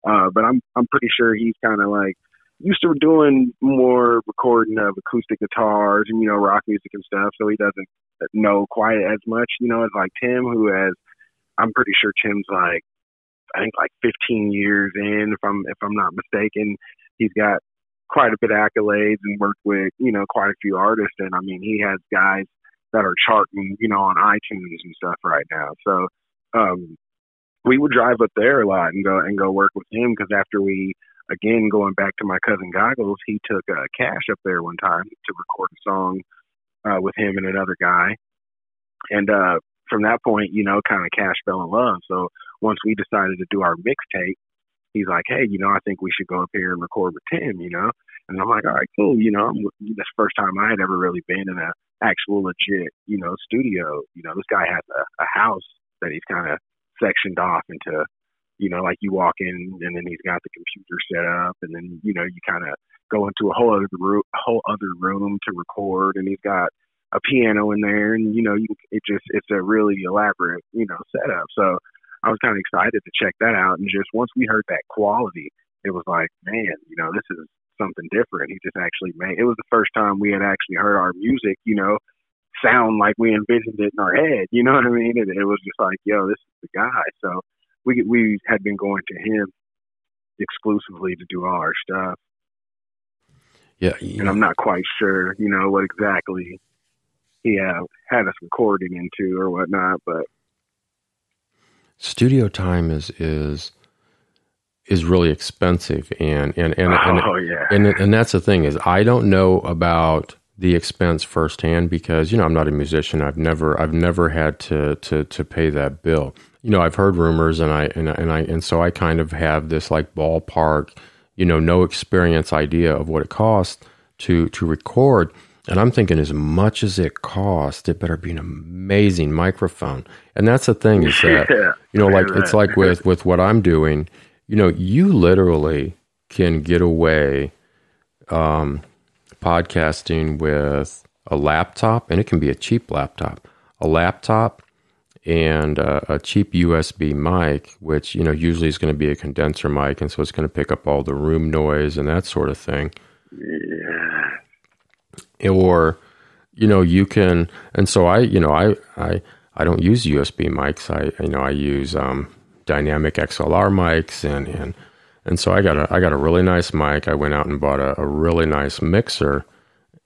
C: Uh, but I'm I'm pretty sure he's kind of like used to doing more recording of acoustic guitars and you know rock music and stuff, so he doesn't know quite as much, you know, as like Tim, who has. I'm pretty sure Tim's like I think like 15 years in, if I'm if I'm not mistaken. He's got quite a bit of accolades and worked with you know quite a few artists, and I mean he has guys that are charting you know on iTunes and stuff right now. So um, we would drive up there a lot and go and go work with him because after we again going back to my cousin Goggles, he took uh, Cash up there one time to record a song uh, with him and another guy, and uh, from that point, you know, kind of Cash fell in love. So once we decided to do our mixtape, he's like, hey, you know, I think we should go up here and record with Tim, you know. And I'm like, all right, cool. You know, I'm, this the first time I had ever really been in a actual legit, you know, studio. You know, this guy has a, a house that he's kind of sectioned off into, you know, like you walk in and then he's got the computer set up and then, you know, you kind of go into a whole other room, whole other room to record and he's got a piano in there and, you know, you, it just, it's a really elaborate, you know, setup. So I was kind of excited to check that out. And just once we heard that quality, it was like, man, you know, this is something different. He just actually made, it was the first time we had actually heard our music, you know, sound like we envisioned it in our head. You know what I mean? It, it was just like, yo, this is the guy. So we we had been going to him exclusively to do all our stuff.
B: Yeah,
C: and I'm not quite sure, you know, what exactly he had, had us recording into or whatnot, but
B: studio time is is is really expensive and and and and,
C: oh, yeah.
B: and, and that's the thing is I don't know about the expense firsthand because you know I'm not a musician. I've never I've never had to to to pay that bill. You know I've heard rumors and I and, and I and so I kind of have this like ballpark, you know, no experience idea of what it costs to to record. And I'm thinking as much as it costs, it better be an amazing microphone. And that's the thing is *laughs* that yeah, you know like it's like with with what I'm doing. You know, you literally can get away um, podcasting with a laptop, and it can be a cheap laptop, a laptop and a, a cheap USB mic, which you know usually is going to be a condenser mic, and so it's going to pick up all the room noise and that sort of thing.
C: Yeah.
B: Or, you know, you can, and so I, you know, I, I, I don't use USB mics. I, you know, I use um, dynamic XLR mics and and and so I got a I got a really nice mic. I went out and bought a, a really nice mixer,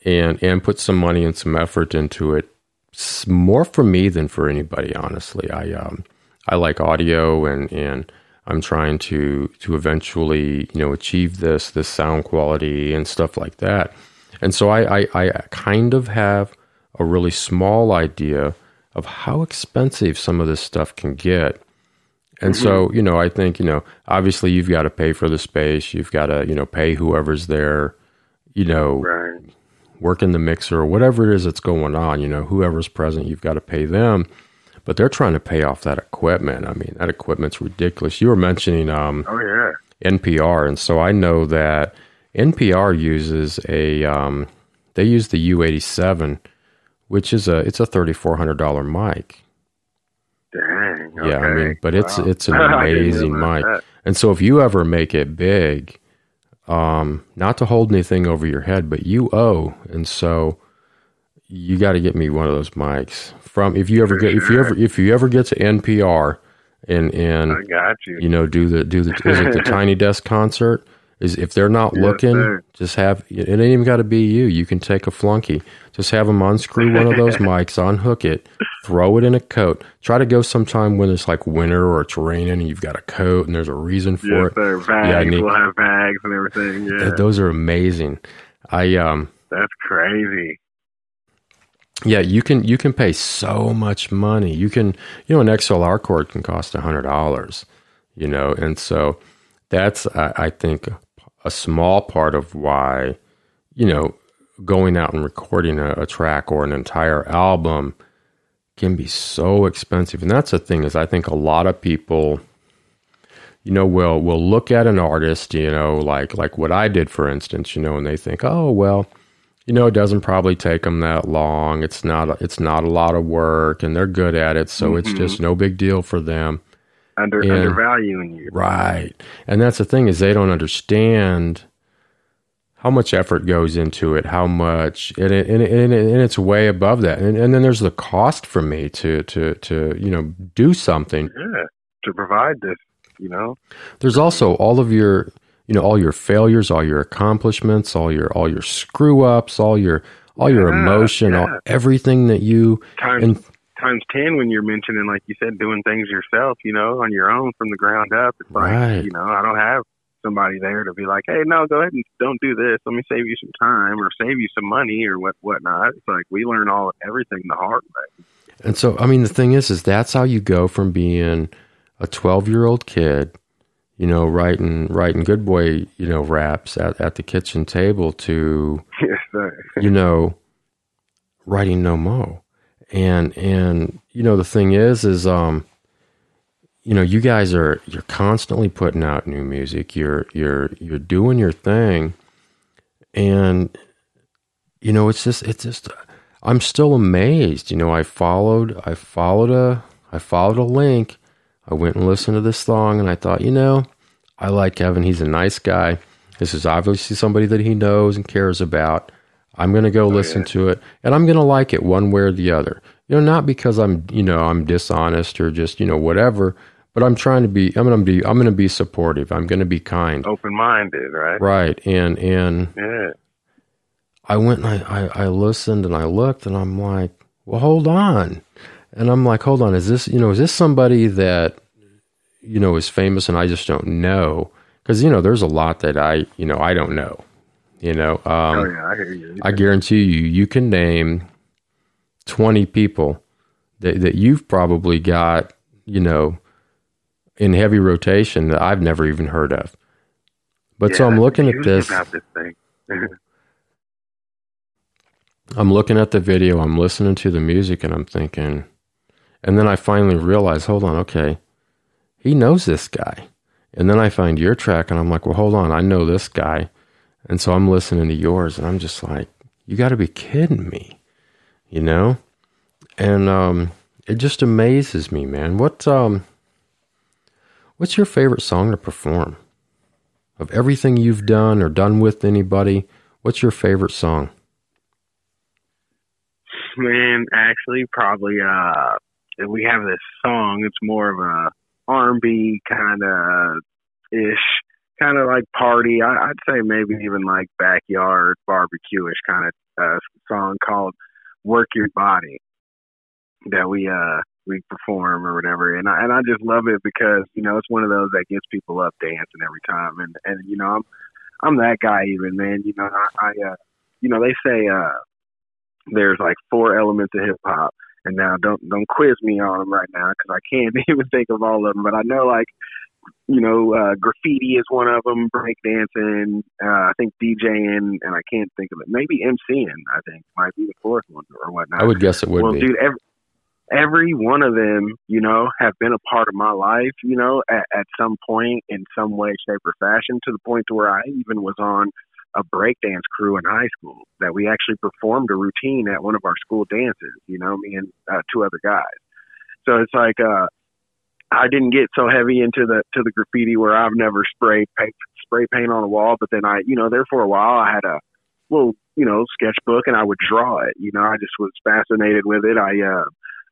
B: and and put some money and some effort into it. More for me than for anybody, honestly. I um I like audio and and I'm trying to to eventually you know achieve this this sound quality and stuff like that. And so I I, I kind of have a really small idea of how expensive some of this stuff can get and mm-hmm. so, you know, I think, you know, obviously you've got to pay for the space. You've got to, you know, pay whoever's there, you know,
C: right.
B: Working the mixer or whatever it is that's going on, you know, whoever's present, you've got to pay them. But they're trying to pay off that equipment. I mean, that equipment's ridiculous. You were mentioning um,
C: oh, yeah.
B: NPR. And so I know that NPR uses a, um, they use the U87, which is a, it's a $3,400 mic.
C: Dang. Okay.
B: Yeah, I mean, but it's wow. it's an *laughs* amazing mic. That. And so if you ever make it big, um, not to hold anything over your head, but you owe, and so you got to get me one of those mics from if you ever get if you ever if you ever get to NPR and and
C: I got you.
B: You know, do the do the is it the *laughs* Tiny Desk concert? Is if they're not yes, looking, sir. just have it ain't even got to be you. You can take a flunky. Just have them unscrew one of those *laughs* mics, unhook it, throw it in a coat. Try to go sometime when it's like winter or it's raining and you've got a coat and there's a reason for
C: yes,
B: it.
C: Sir. Bags, yeah, need, we'll have bags and everything. Yeah,
B: those are amazing. I um,
C: that's crazy.
B: Yeah, you can you can pay so much money. You can you know an XLR cord can cost a hundred dollars, you know, and so that's I, I think a small part of why you know going out and recording a, a track or an entire album can be so expensive. And that's the thing is I think a lot of people you know will will look at an artist, you know, like like what I did for instance, you know, and they think, "Oh, well, you know, it doesn't probably take them that long. It's not a, it's not a lot of work, and they're good at it, so mm-hmm. it's just no big deal for them.
C: Under and, undervaluing you,
B: right? And that's the thing is they don't understand how much effort goes into it, how much, and, it, and, and, and it's way above that. And, and then there's the cost for me to to to you know do something.
C: Yeah, to provide this, you know.
B: There's also all of your you know all your failures, all your accomplishments, all your all your screw ups, all your all your yeah, emotion, yeah. all, everything that you
C: times and, times ten when you're mentioning like you said doing things yourself, you know, on your own from the ground up. It's like right. you know I don't have somebody there to be like, hey, no, go ahead and don't do this. Let me save you some time or save you some money or what whatnot. It's like we learn all everything the hard way.
B: And so, I mean, the thing is, is that's how you go from being a 12 year old kid you know, writing writing good boy, you know, raps at, at the kitchen table to *laughs*
C: yes,
B: you know, writing no mo. And and you know the thing is is um you know, you guys are you're constantly putting out new music. You're you're you're doing your thing. And you know, it's just it's just I'm still amazed. You know, I followed I followed a I followed a link I went and listened to this song and I thought, you know, I like Kevin. He's a nice guy. This is obviously somebody that he knows and cares about. I'm going to go oh, listen yeah. to it and I'm going to like it one way or the other. You know, not because I'm, you know, I'm dishonest or just, you know, whatever, but I'm trying to be I'm going to be I'm going to be supportive. I'm going to be kind.
C: Open-minded, right?
B: Right. And and
C: Yeah.
B: I went and I, I, I listened and I looked and I'm like, "Well, hold on." And I'm like, hold on, is this, you know, is this somebody that, you know, is famous and I just don't know? Because, you know, there's a lot that I, you know, I don't know. You know, um,
C: oh, yeah, I hear you.
B: I guarantee you, you can name 20 people that, that you've probably got, you know, in heavy rotation that I've never even heard of. But yeah, so I'm looking at this.
C: this *laughs*
B: I'm looking at the video, I'm listening to the music, and I'm thinking, and then I finally realize, hold on, okay, he knows this guy. And then I find your track and I'm like, well, hold on, I know this guy. And so I'm listening to yours and I'm just like, you got to be kidding me, you know? And um, it just amazes me, man. What um, what's your favorite song to perform? Of everything you've done or done with anybody, what's your favorite song?
C: Man, actually, probably uh, we have this song. It's more of a R&B kind of ish, kind of like party. I, I'd say maybe even like backyard barbecue-ish kind of uh, song called "Work Your Body" that we uh we perform or whatever. And I and I just love it because you know it's one of those that gets people up dancing every time. And and you know I'm I'm that guy even man. You know I, I uh you know they say uh there's like four elements of hip hop and now don't don't quiz me on them right now because I can't *laughs* even think of all of them. But I know like you know uh, graffiti is one of them, breakdancing, uh, I think DJing, and I can't think of it. Maybe MCing. I think might be the fourth one or whatnot.
B: I would guess it would be.
C: well,
B: be.
C: dude, every, every one of them, you know, have been a part of my life, you know, at, at some point in some way, shape, or fashion, to the point to where I even was on a breakdance crew in high school that we actually performed a routine at one of our school dances, you know, me and uh, two other guys. So it's like uh I didn't get so heavy into the to the graffiti where I've never sprayed paint, spray paint on a wall, but then I, you know, there for a while I had a little, you know, sketchbook and I would draw it. You know, I just was fascinated with it. I uh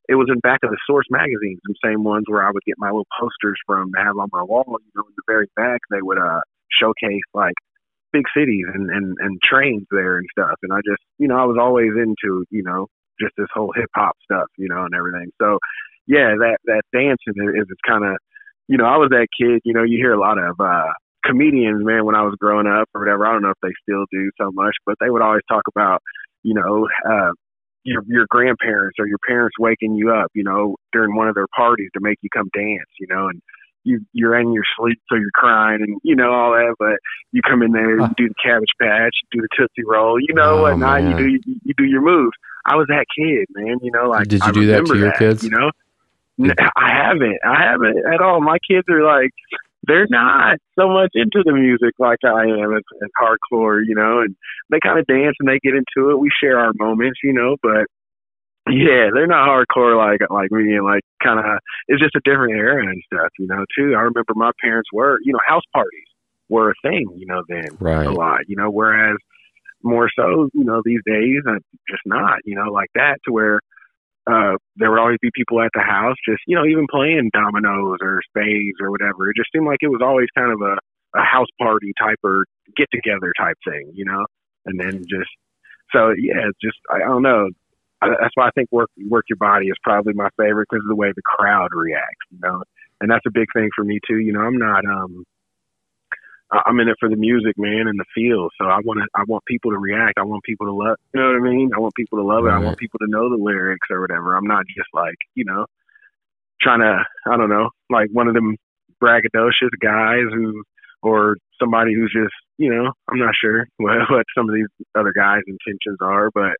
C: it was in back of the source magazines, the same ones where I would get my little posters from to have on my wall. You know, in the very back they would uh showcase like big cities and, and, and trains there and stuff. And I just, you know, I was always into, you know, just this whole hip hop stuff, you know, and everything. So yeah, that, that dancing is, is kind of, you know, I was that kid, you know, you hear a lot of, uh, comedians, man, when I was growing up or whatever. I don't know if they still do so much, but they would always talk about, you know, uh, your your grandparents or your parents waking you up, you know, during one of their parties to make you come dance, you know, and you you're in your sleep so you're crying and you know all that, but you come in there, and do the cabbage patch, you do the tootsie roll, you know, oh, and now you do you, you do your moves. I was that kid, man. You know, like
B: did you
C: I
B: do that to your
C: that,
B: kids?
C: You know, I haven't. I haven't at all. My kids are like they're not so much into the music like I am as, as hardcore, you know, and they kind of dance and they get into it. We share our moments, you know, but yeah, they're not hardcore like like me and like kind of it's just a different era and stuff, you know. Too, I remember my parents were, you know, house parties were a thing, you know, then
B: right.
C: a lot, you know. Whereas more so, you know, these days, I'm just not, you know, like that to where uh, there would always be people at the house, just you know, even playing dominoes or spades or whatever. It just seemed like it was always kind of a, a house party type or get together type thing, you know. And then just so yeah, just I, I don't know that's why I think work work your body is probably my favorite because of the way the crowd reacts, you know. And that's a big thing for me too. You know, I'm not um I'm in it for the music, man, and the feel. So I want to I want people to react. I want people to love. You know what I mean? I want people to love right. it. I want people to know the lyrics or whatever. I'm not just like you know trying to I don't know like one of them braggadocious guys who or somebody who's just you know I'm not sure *laughs* what, what some of these other guys' intentions are, but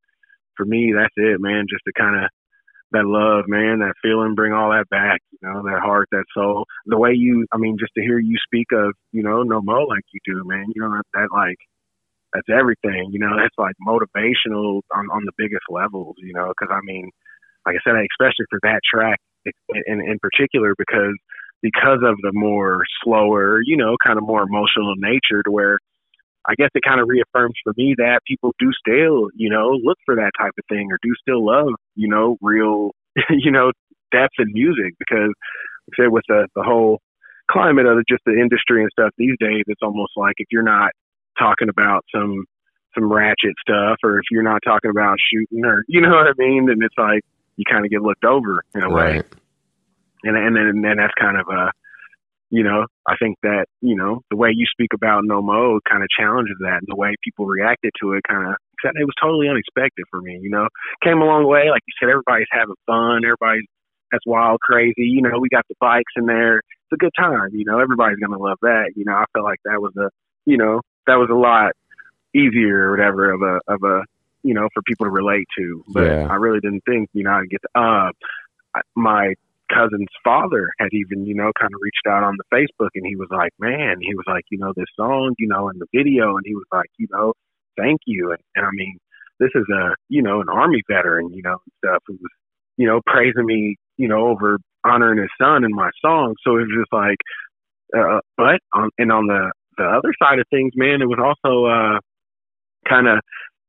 C: for me, that's it, man. Just to kind of that love, man, that feeling, bring all that back, you know, that heart, that soul. The way you, I mean, just to hear you speak of, you know, no mo like you do, man, you know, that, that like, that's everything, you know, that's like motivational on, on the biggest levels, you know, cause I mean, like I said, especially for that track in, in particular, because, because of the more slower, you know, kind of more emotional nature to where I guess it kind of reaffirms for me that people do still, you know, look for that type of thing or do still love, you know, real, *laughs* you know, depth in music because, like I said, with the, the whole climate of just the industry and stuff these days, it's almost like if you're not talking about some, some ratchet stuff or if you're not talking about shooting or, you know what I mean, then it's like you kind of get looked over in a
B: right.
C: way. And, and then, and then that's kind of a, you know, I think that, you know, the way you speak about no mo kind of challenges that and the way people reacted to it kind of, it was totally unexpected for me, you know, came a long way. Like you said, everybody's having fun. Everybody's, that's wild, crazy. You know, we got the bikes in there. It's a good time. You know, everybody's going to love that. You know, I felt like that was a, you know, that was a lot easier or whatever of a, of a, you know, for people to relate to. But
B: yeah.
C: I really didn't think, you know, I'd get, the, uh, my cousin's father had even, you know, kind of reached out on the Facebook and he was like, man, he was like, you know, this song, you know, in the video. And he was like, you know, thank you. And, and I mean, this is a, you know, an army veteran, you know, stuff who was, you know, praising me, you know, over honoring his son in my song. So it was just like, uh, but on, and on the, the other side of things, man, it was also, uh, kind of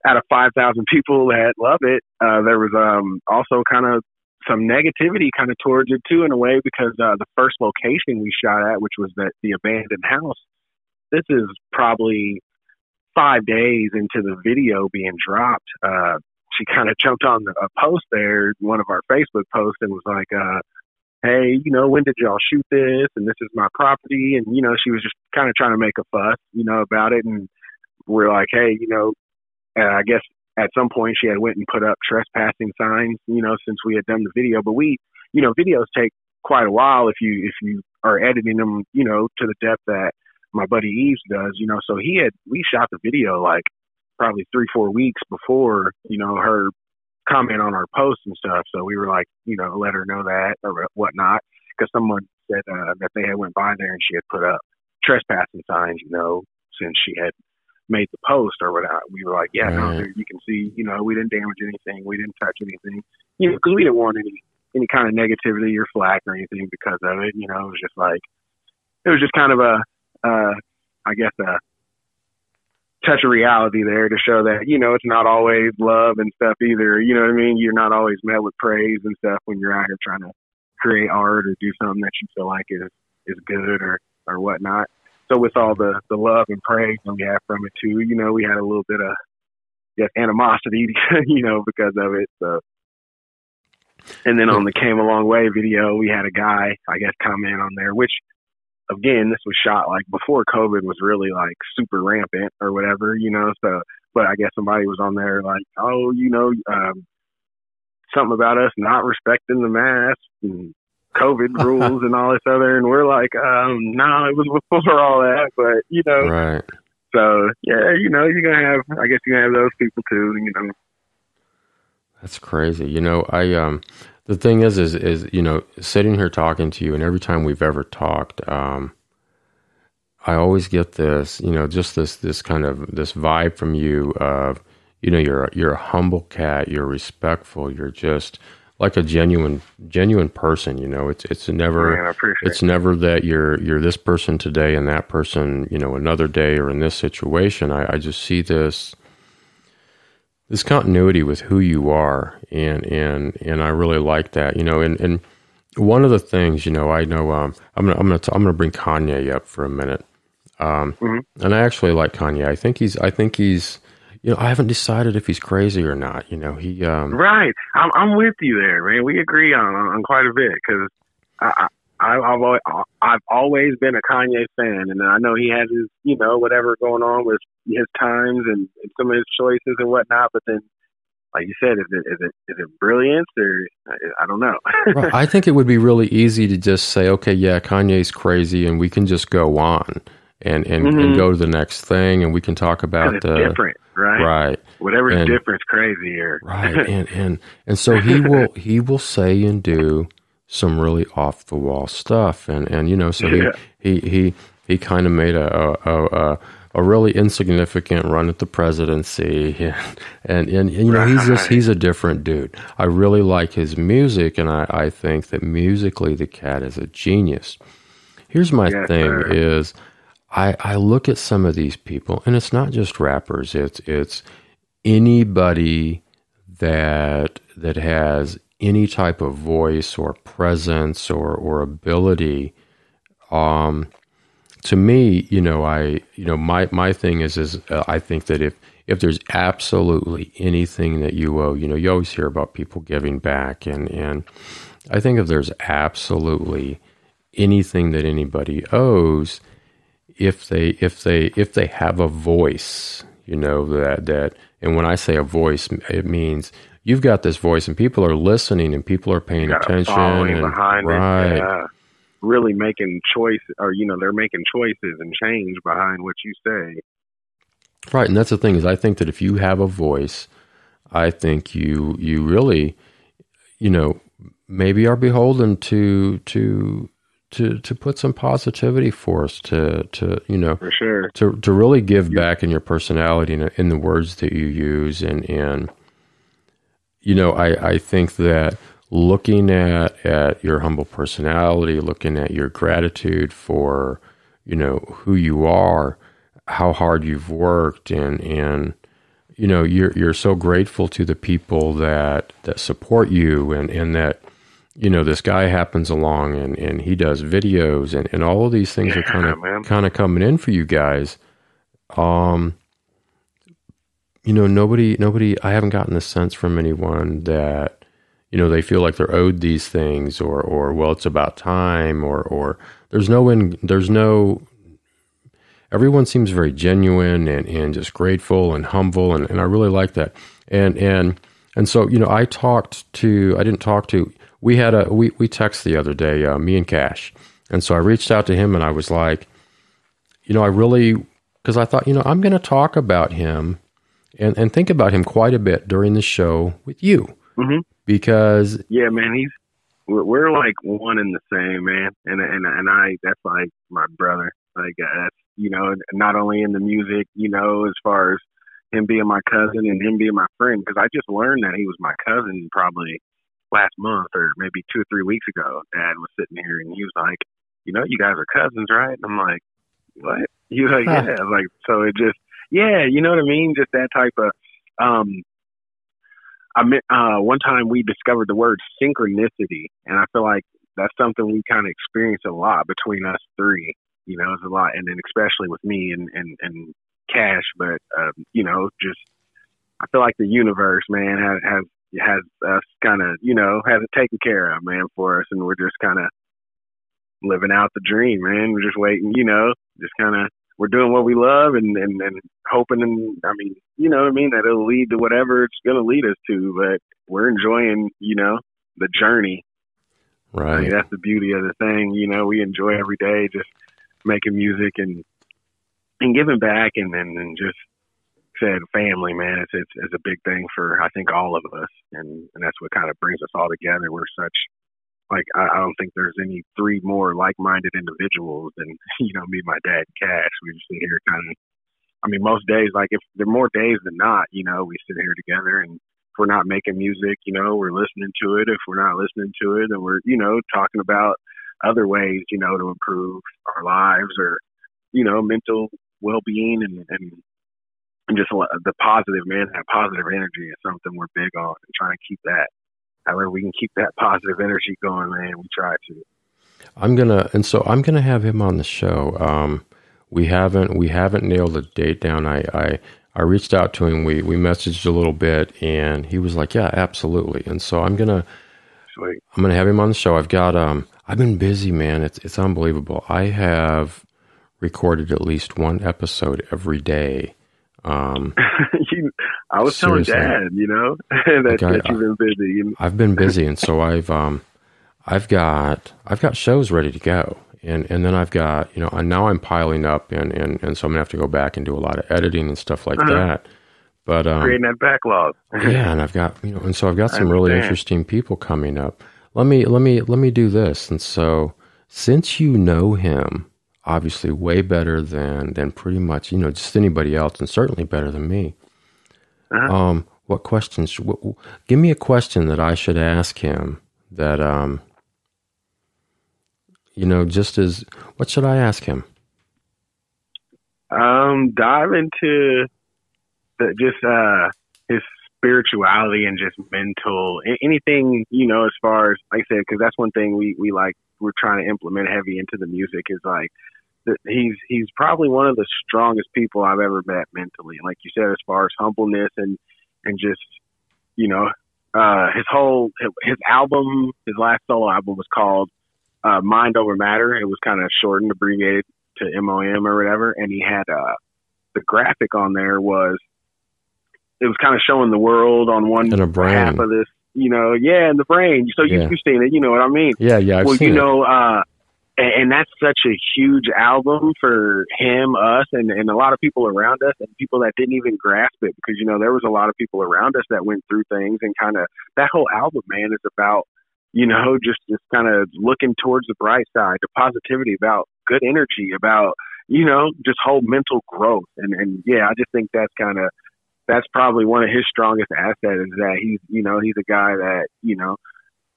C: out of 5,000 people that love it, uh, there was, um, also kind of some negativity kind of towards it too in a way because uh, the first location we shot at, which was that the abandoned house, this is probably five days into the video being dropped. Uh, she kind of jumped on the, a post there, one of our Facebook posts, and was like, uh, "Hey, you know, when did y'all shoot this? And this is my property." And you know, she was just kind of trying to make a fuss, you know, about it. And we're like, "Hey, you know, uh, I guess at some point she had went and put up trespassing signs, you know, since we had done the video. But we, you know, videos take quite a while if you if you are editing them, you know, to the depth that my buddy Eves does, you know. So he had we shot the video like probably three four weeks before, you know, her comment on our post and stuff. So we were like, you know, let her know that or whatnot because someone said uh, that they had went by there and she had put up trespassing signs, you know, since she had made the post or whatnot. We were like, yeah, right. no, you can see, you know, we didn't damage anything, we didn't touch anything, you know, because we didn't want any any kind of negativity or flack or anything because of it. You know, it was just like it was just kind of a, uh, I guess a touch of reality there to show that you know it's not always love and stuff either. You know what I mean? You're not always met with praise and stuff when you're out here trying to create art or do something that you feel like is is good or or whatnot so with all the the love and praise that we have from it too, you know, we had a little bit of yes animosity, *laughs* you know, because of it. So, and then on the came a long way video, we had a guy, I guess, comment on there, which again, this was shot like before COVID was really like super rampant or whatever, you know. So, but I guess somebody was on there like, oh, you know, um, something about us not respecting the mask and COVID *laughs* rules and all this other, and we're like, um, no, nah, it was before all that, but you know,
B: right.
C: So yeah, you know, you're gonna have, I guess you're gonna have those people too, you know.
B: That's crazy. You know, I um, the thing is, is, is you know, sitting here talking to you, and every time we've ever talked, um, I always get this, you know, just this this kind of this vibe from you of, you know, you're you're a humble cat, you're respectful, you're just like a genuine genuine person you know? It's it's never
C: Man,
B: it's never that you're you're this person today and that person you know another day or in this situation. I, I just see this this continuity with who you are and and and i really like that you know? And and one of the things you know i know um i'm gonna i'm gonna t- i'm gonna bring kanye up for a minute. Um mm-hmm. and i actually like kanye. I think he's i think he's you know, I haven't decided if he's crazy or not. You know, he um
C: right. I'm I'm with you there, man. We agree on on quite a bit because I, I I've always I've always been a Kanye fan, and I know he has his you know whatever going on with his times and, and some of his choices and whatnot. But then, like you said, is it is it is it brilliance or I don't know. *laughs*
B: right. I think it would be really easy to just say, okay, yeah, Kanye's crazy, and we can just go on and and, mm-hmm. and go to the next thing, and we can talk about
C: the different, right?
B: Right.
C: Whatever's
B: and,
C: different, crazy here.
B: right. *laughs* And and and so he will he will say and do some really off the wall stuff, and and you know, so yeah. he he he he kind of made a a, a a really insignificant run at the presidency and *laughs* and, and, and you know right. he's just he's a different dude i really like his music and i, I think that musically the cat is a genius here's my yes, thing sir. is I, I look at some of these people, and it's not just rappers. It's it's anybody that that has any type of voice or presence or or ability. Um, to me, you know, I you know my my thing is is uh, I think that if if there's absolutely anything that you owe, you know, you always hear about people giving back, and and I think if there's absolutely anything that anybody owes if they if they if they have a voice, you know that that and when I say a voice, it means you've got this voice and people are listening and people are paying attention and
C: behind right. It, yeah. Really making choice or you know they're making choices and change behind what you say.
B: Right, and that's the thing is I think that if you have a voice, I think you you really you know maybe are beholden to to to to put some positivity for us to to you know
C: for sure.
B: to to really give back in your personality and in the words that you use. And and you know I I think that looking at at your humble personality looking at your gratitude for you know who you are how hard you've worked and and you know you're you're so grateful to the people that that support you and and that you know, this guy happens along and, and he does videos and, and all of these things
C: yeah,
B: are kind of kind of coming in for you guys. Um, you know, nobody nobody I haven't gotten the sense from anyone that, you know, they feel like they're owed these things or or well it's about time or or there's no in, there's no everyone seems very genuine and, and just grateful and humble and, and I really like that. And and and so, you know, I talked to I didn't talk to we had a we we text the other day, uh, me and Cash, and so I reached out to him and I was like, you know, I really because I thought, you know, I'm going to talk about him and and think about him quite a bit during the show with you.
C: Mm-hmm.
B: because
C: yeah, man, he's we're, we're like one and the same, man, and and and I that's like my brother, like uh, that's you know, not only in the music, you know, as far as him being my cousin and him being my friend, because I just learned that he was my cousin probably last month or maybe two or three weeks ago, Dad was sitting here and he was like, "You know, you guys are cousins, right?" And I'm like, "What?" *laughs* He was like, "Yeah." Like, so it just, yeah, you know what I mean? Just that type of. um I mean, uh, one time we discovered the word synchronicity, and I feel like that's something we kind of experience a lot between us three. You know, it's a lot, and then especially with me and and and Cash, but um, you know, just I feel like the universe, man, has has has us kind of, you know, has it taken care of, man, for us, and we're just kind of living out the dream, man. We're just waiting, you know, just kind of we're doing what we love and, and and hoping and I mean, you know what I mean, that it'll lead to whatever it's gonna lead us to. But we're enjoying, you know, the journey.
B: Right.
C: I mean, that's the beauty of the thing. You know, we enjoy every day just making music and and giving back and and, and just said family, man. It's, it's it's a big thing for I think all of us, and and that's what kind of brings us all together. We're such like I, I don't think there's any three more like-minded individuals than *laughs* you know me, my dad, Cash. We just sit here kind of. I mean, most days, like if there are more days than not, you know, we sit here together and if we're not making music, you know, we're listening to it. If we're not listening to it, then we're, you know, talking about other ways, you know, to improve our lives or, you know, mental well-being and, and, and just the positive, man, that positive energy is something we're big on and trying to keep that however we can keep that positive energy going, man, we try to.
B: I'm gonna, and so I'm gonna have him on the show. Um, we haven't we haven't nailed the date down. I, I I reached out to him. We we messaged a little bit, and he was like, "Yeah, absolutely." And so I'm gonna
C: Sweet.
B: I'm gonna have him on the show. I've got um I've been busy, man. It's it's unbelievable. I have recorded at least one episode every day. Um, *laughs*
C: you, I was seriously. telling Dad, you know, *laughs* that, like I, that you've been busy. *laughs*
B: I've been busy, and so I've um, I've got I've got shows ready to go, and and then I've got you know, and now I'm piling up, and and and so I'm gonna have to go back and do a lot of editing and stuff like uh-huh. that. But um,
C: creating that backlog.
B: yeah, and I've got you know, and so I've got some really interesting people coming up. Let me let me let me do this, and so since you know him obviously way better than than pretty much you know just anybody else, and certainly better than me. Uh-huh. Um, what questions? What, give me a question that I should ask him. That um, you know, just as what should I ask him?
C: Um, dive into the, just uh his spirituality and just mental anything you know as far as like I said because that's one thing we we like we're trying to implement heavy into the music is like he's he's probably one of the strongest people I've ever met mentally. Like you said, as far as humbleness and and just you know uh, his whole his album, his last solo album was called uh, Mind Over Matter. It was kind of shortened, abbreviated to MOM or whatever, and he had uh, the graphic on there was it was kind of showing the world on one half of this. You know, yeah, in the brain. So you, yeah. you've seen it. You know what I mean?
B: Yeah, yeah. I've
C: well,
B: you
C: know, uh, and, and that's such a huge album for him, us, and, and a lot of people around us, and people that didn't even grasp it because you know there was a lot of people around us that went through things, and kind of that whole album, man, is about you know just just kind of looking towards the bright side, the positivity, about good energy, about you know just whole mental growth, and and yeah, I just think that's kind of that's probably one of his strongest assets is that he's you know he's a guy that you know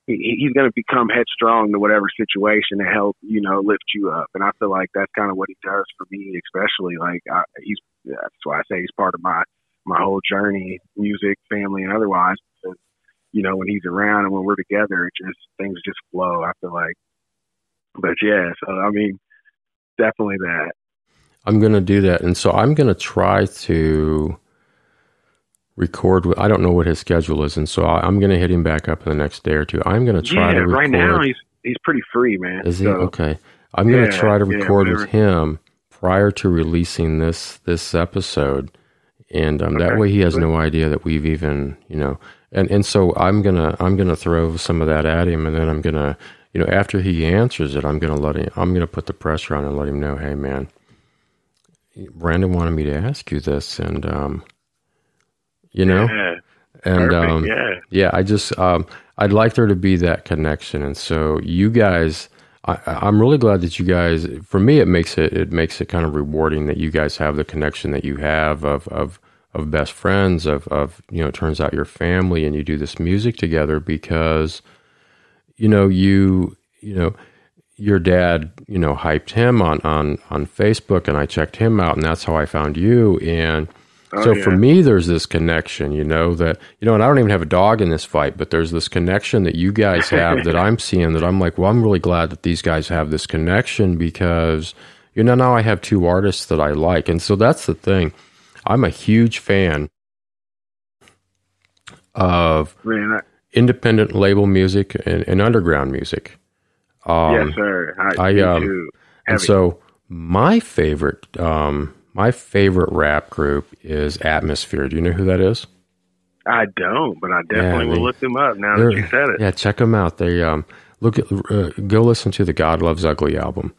C: he, he's going to become headstrong to whatever situation to help you know lift you up. And i feel like that's kind of what he does for me especially like I, he's that's why i say he's part of my my whole journey music family and otherwise because you know when he's around and when we're together it just things just flow i feel like. But yeah so i mean definitely that.
B: I'm going to do that. And so i'm going to try to record. With, I don't know what his schedule is, and so I, am going to hit him back up in the next day or two. I'm going to try
C: yeah,
B: to record.
C: right now he's he's pretty free, man.
B: Is he
C: so,
B: okay? I'm going to try to record yeah, with him prior to releasing this this episode, and um, okay. that way he has no idea that we've even you know. And and so I'm gonna I'm gonna throw some of that at him, and then I'm gonna you know after he answers it, I'm gonna let him. I'm gonna put the pressure on and let him know, hey man, Brandon wanted me to ask you this, and um, you know?
C: Yeah.
B: And um,
C: yeah.
B: yeah, I just um, I'd like there to be that connection, and so you guys, I, I'm really glad that you guys. For me, it makes it it makes it kind of rewarding that you guys have the connection that you have of of of best friends of of you know. It turns out your family, and you do this music together because you know you you know your dad you know hyped him on on on Facebook, and I checked him out, and that's how I found you and Oh, so yeah. for me, there's this connection, you know, that, you know, and I don't even have a dog in this fight, but there's this connection that you guys have that I'm seeing that I'm like, well, I'm really glad that these guys have this connection because, you know now I have two artists that I like, and so that's the thing. I'm a huge fan of
C: Man, I,
B: independent label music and, and underground music. Um,
C: yes, sir. I,
B: I, um. And so my favorite, um, my favorite rap group is Atmosphere. Do you know who that is?
C: I don't, but I definitely
B: they-
C: will look them up now that you said it.
B: Yeah, check them out. They um, look at uh, go listen to the God Loves Ugly album.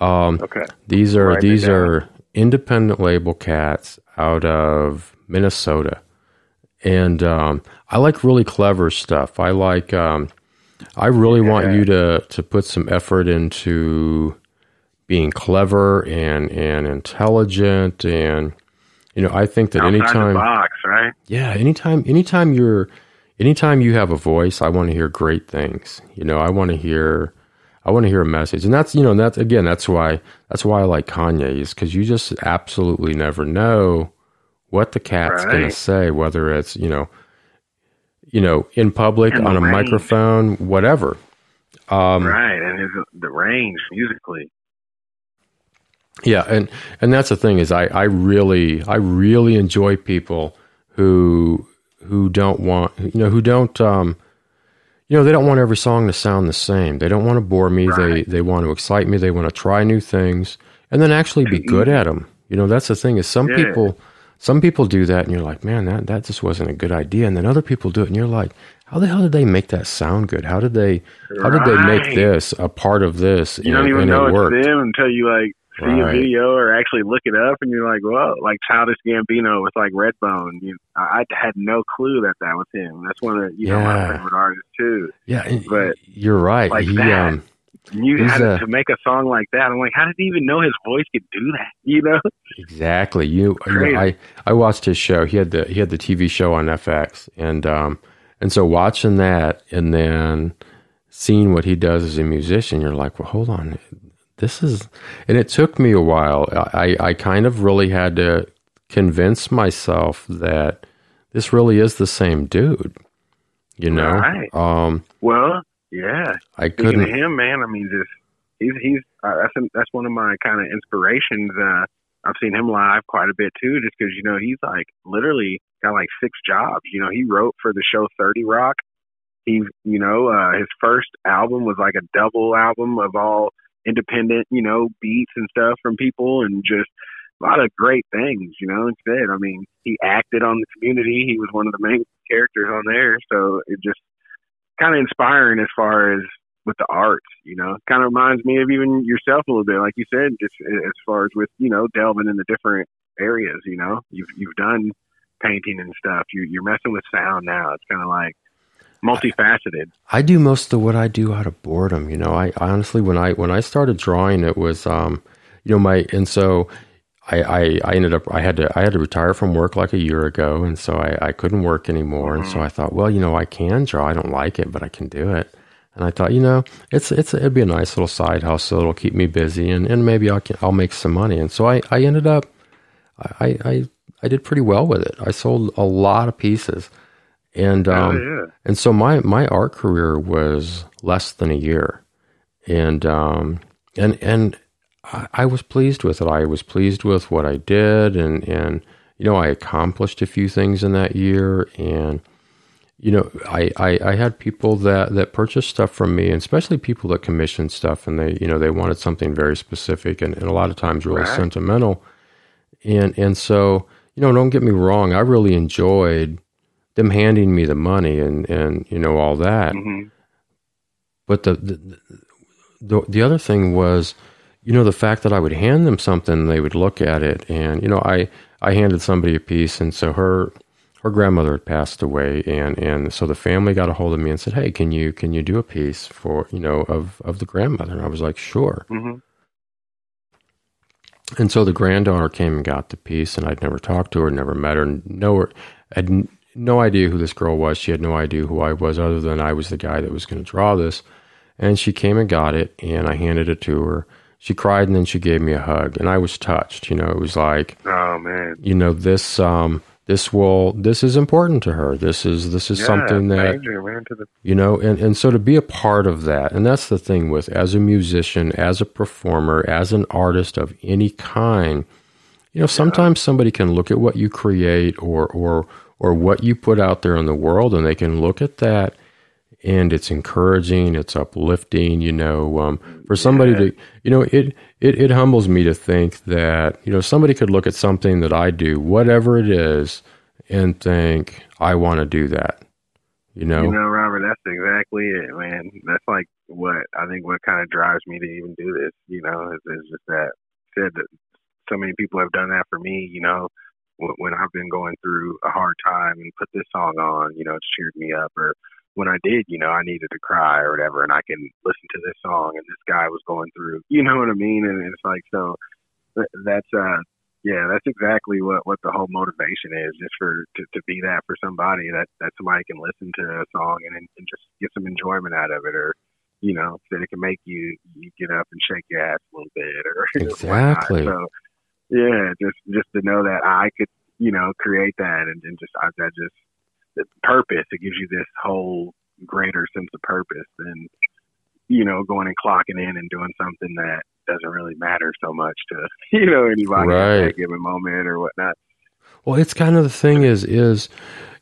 B: Um,
C: Okay.
B: these are these are independent label cats out of Minnesota, and um, I like really clever stuff. I like. Um, I really want you to to put some effort into being clever and and intelligent and you know I think that
C: Outside the
B: anytime
C: box, right?
B: yeah, anytime anytime you're anytime you have a voice, I want to hear great things. You know, I want to hear I want to hear a message. And that's, you know, that's again, that's why that's why I like Kanye is cuz you just absolutely never know what the cat's going to say whether it's, you know, you know, in public
C: And
B: on a
C: range.
B: microphone, whatever. Um
C: right, and his the range musically.
B: Yeah, and and that's the thing is I I really I really enjoy people who who don't want you know who don't um you know they don't want every song to sound the same. They don't want to bore me.
C: Right.
B: They they want to excite me. They want to try new things and then actually be good at them. You know, that's the thing is some
C: Yeah.
B: people some people do that and you're like, "Man, that that just wasn't a good idea." And then other people do it and you're like, "How the hell did they make that sound good? How did they how did they make this a part of this
C: You don't even know
B: it
C: it's
B: worked?"
C: them until you like see a video or actually look it up, and you're like, "Whoa!" Like Childish Gambino with like Redbone. You, I, I had no clue that that was him. That's one of the, you know my
B: Yeah.
C: favorite artists too.
B: Yeah,
C: But
B: you're right.
C: like
B: he
C: that,
B: um
C: you had
B: a-
C: to make a song like that. I'm like, how did he even know his voice could do that? *laughs* You know?
B: Exactly. You, you know. I I watched his show. He had the he had the TV show on FX, and um and so watching that and then seeing what he does as a musician, you're like, well, hold on, this is. And it took me a while. I I kind of really had to convince myself that this really is the same dude. You know,
C: Right.
B: um,
C: Well, yeah.
B: I couldn't.
C: him, man, I mean, just he's he's uh, that's that's one of my kind of inspirations. Uh, I've seen him live quite a bit too, just because you know he's like literally got like six jobs. You know, he wrote for the show Thirty Rock. He, you know, uh, his first album was like a double album of all independent, you know, beats and stuff from people, and just a lot of great things. You know, instead, I mean, he acted on the Community. He was one of the main characters on there, so it just kind of inspiring as far as with the arts, you know, kind of reminds me of even yourself a little bit, like you said, just as far as with you know delving into different areas. You know, you've you've done painting and stuff. You you're messing with sound now. It's kind of like multifaceted.
B: I do most of what I do out of boredom. You know, I honestly when I when I started drawing, it was um, you know my and so I, I I ended up I had to I had to retire from work like a year ago, and so I I couldn't work anymore, and so I thought, well, you know, I can draw. I don't like it, but I can do it. And I thought, you know, it's it's it'd be a nice little side hustle. It'll keep me busy, and, and maybe I'll I'll make some money. And so I I ended up I I I did pretty well with it. I sold a lot of pieces, and um,
C: oh yeah,
B: and so my my art career was less than a year, and um, and and I, I was pleased with it. I was pleased with what I did, and and you know I accomplished a few things in that year, and you know I, I I had people that that purchased stuff from me, and especially people that commissioned stuff, and they you know they wanted something very specific, and, and a lot of times really
C: Right.
B: sentimental, and and so you know don't get me wrong, I really enjoyed them handing me the money and and you know all that.
C: hmm
B: But the the, the the other thing was, you know, the fact that I would hand them something, they would look at it, and you know, I I handed somebody a piece, and so her her grandmother had passed away, and and so the family got a hold of me and said, hey, can you can you do a piece for you know of of the grandmother? And I was like, sure.
C: hmm
B: And so the granddaughter came and got the piece, and I'd never talked to her, never met her, know her, had no idea who this girl was. She had no idea who I was, other than I was the guy that was going to draw this. And she came and got it, and I handed it to her. She cried, and then she gave me a hug, and I was touched. You know, it was like,
C: Oh man,
B: you know, this um, this will this is important to her this is this is
C: Yeah,
B: something that
C: the
B: you know and, and so to be a part of that and that's the thing with as a musician as a performer as an artist of any kind you know sometimes somebody can look at what you create or or or what you put out there in the world and they can look at that and it's encouraging it's uplifting you know um, for somebody
C: Yeah.
B: to you know it, it it humbles me to think that you know somebody could look at something that i do whatever it is and think i want to do that you know
C: You know, Robert, that's exactly it, man. That's like what I think what kind of drives me to even do this, you know, is, is just that said that so many people have done that for me, you know, when, when I've been going through a hard time and put this song on, you know, it's cheered me up or when I did, you know, I needed to cry or whatever and I can listen to this song and this guy was going through, you know what I mean? And it's like, so that's, uh, yeah, that's exactly what what the whole motivation is, just for to, to be that for somebody that that somebody can listen to a song and and just get some enjoyment out of it, or you know that it can make you you get up and shake your ass a little bit, or *laughs* whatnot.
B: Exactly.
C: So yeah, just just to know that I could you know create that and, and just I, that just the purpose it gives you this whole greater sense of purpose than you know going and clocking in and doing something that doesn't really matter so much to *laughs* you know anybody at
B: Right.
C: that given moment or whatnot.
B: Well, it's kind of the thing is is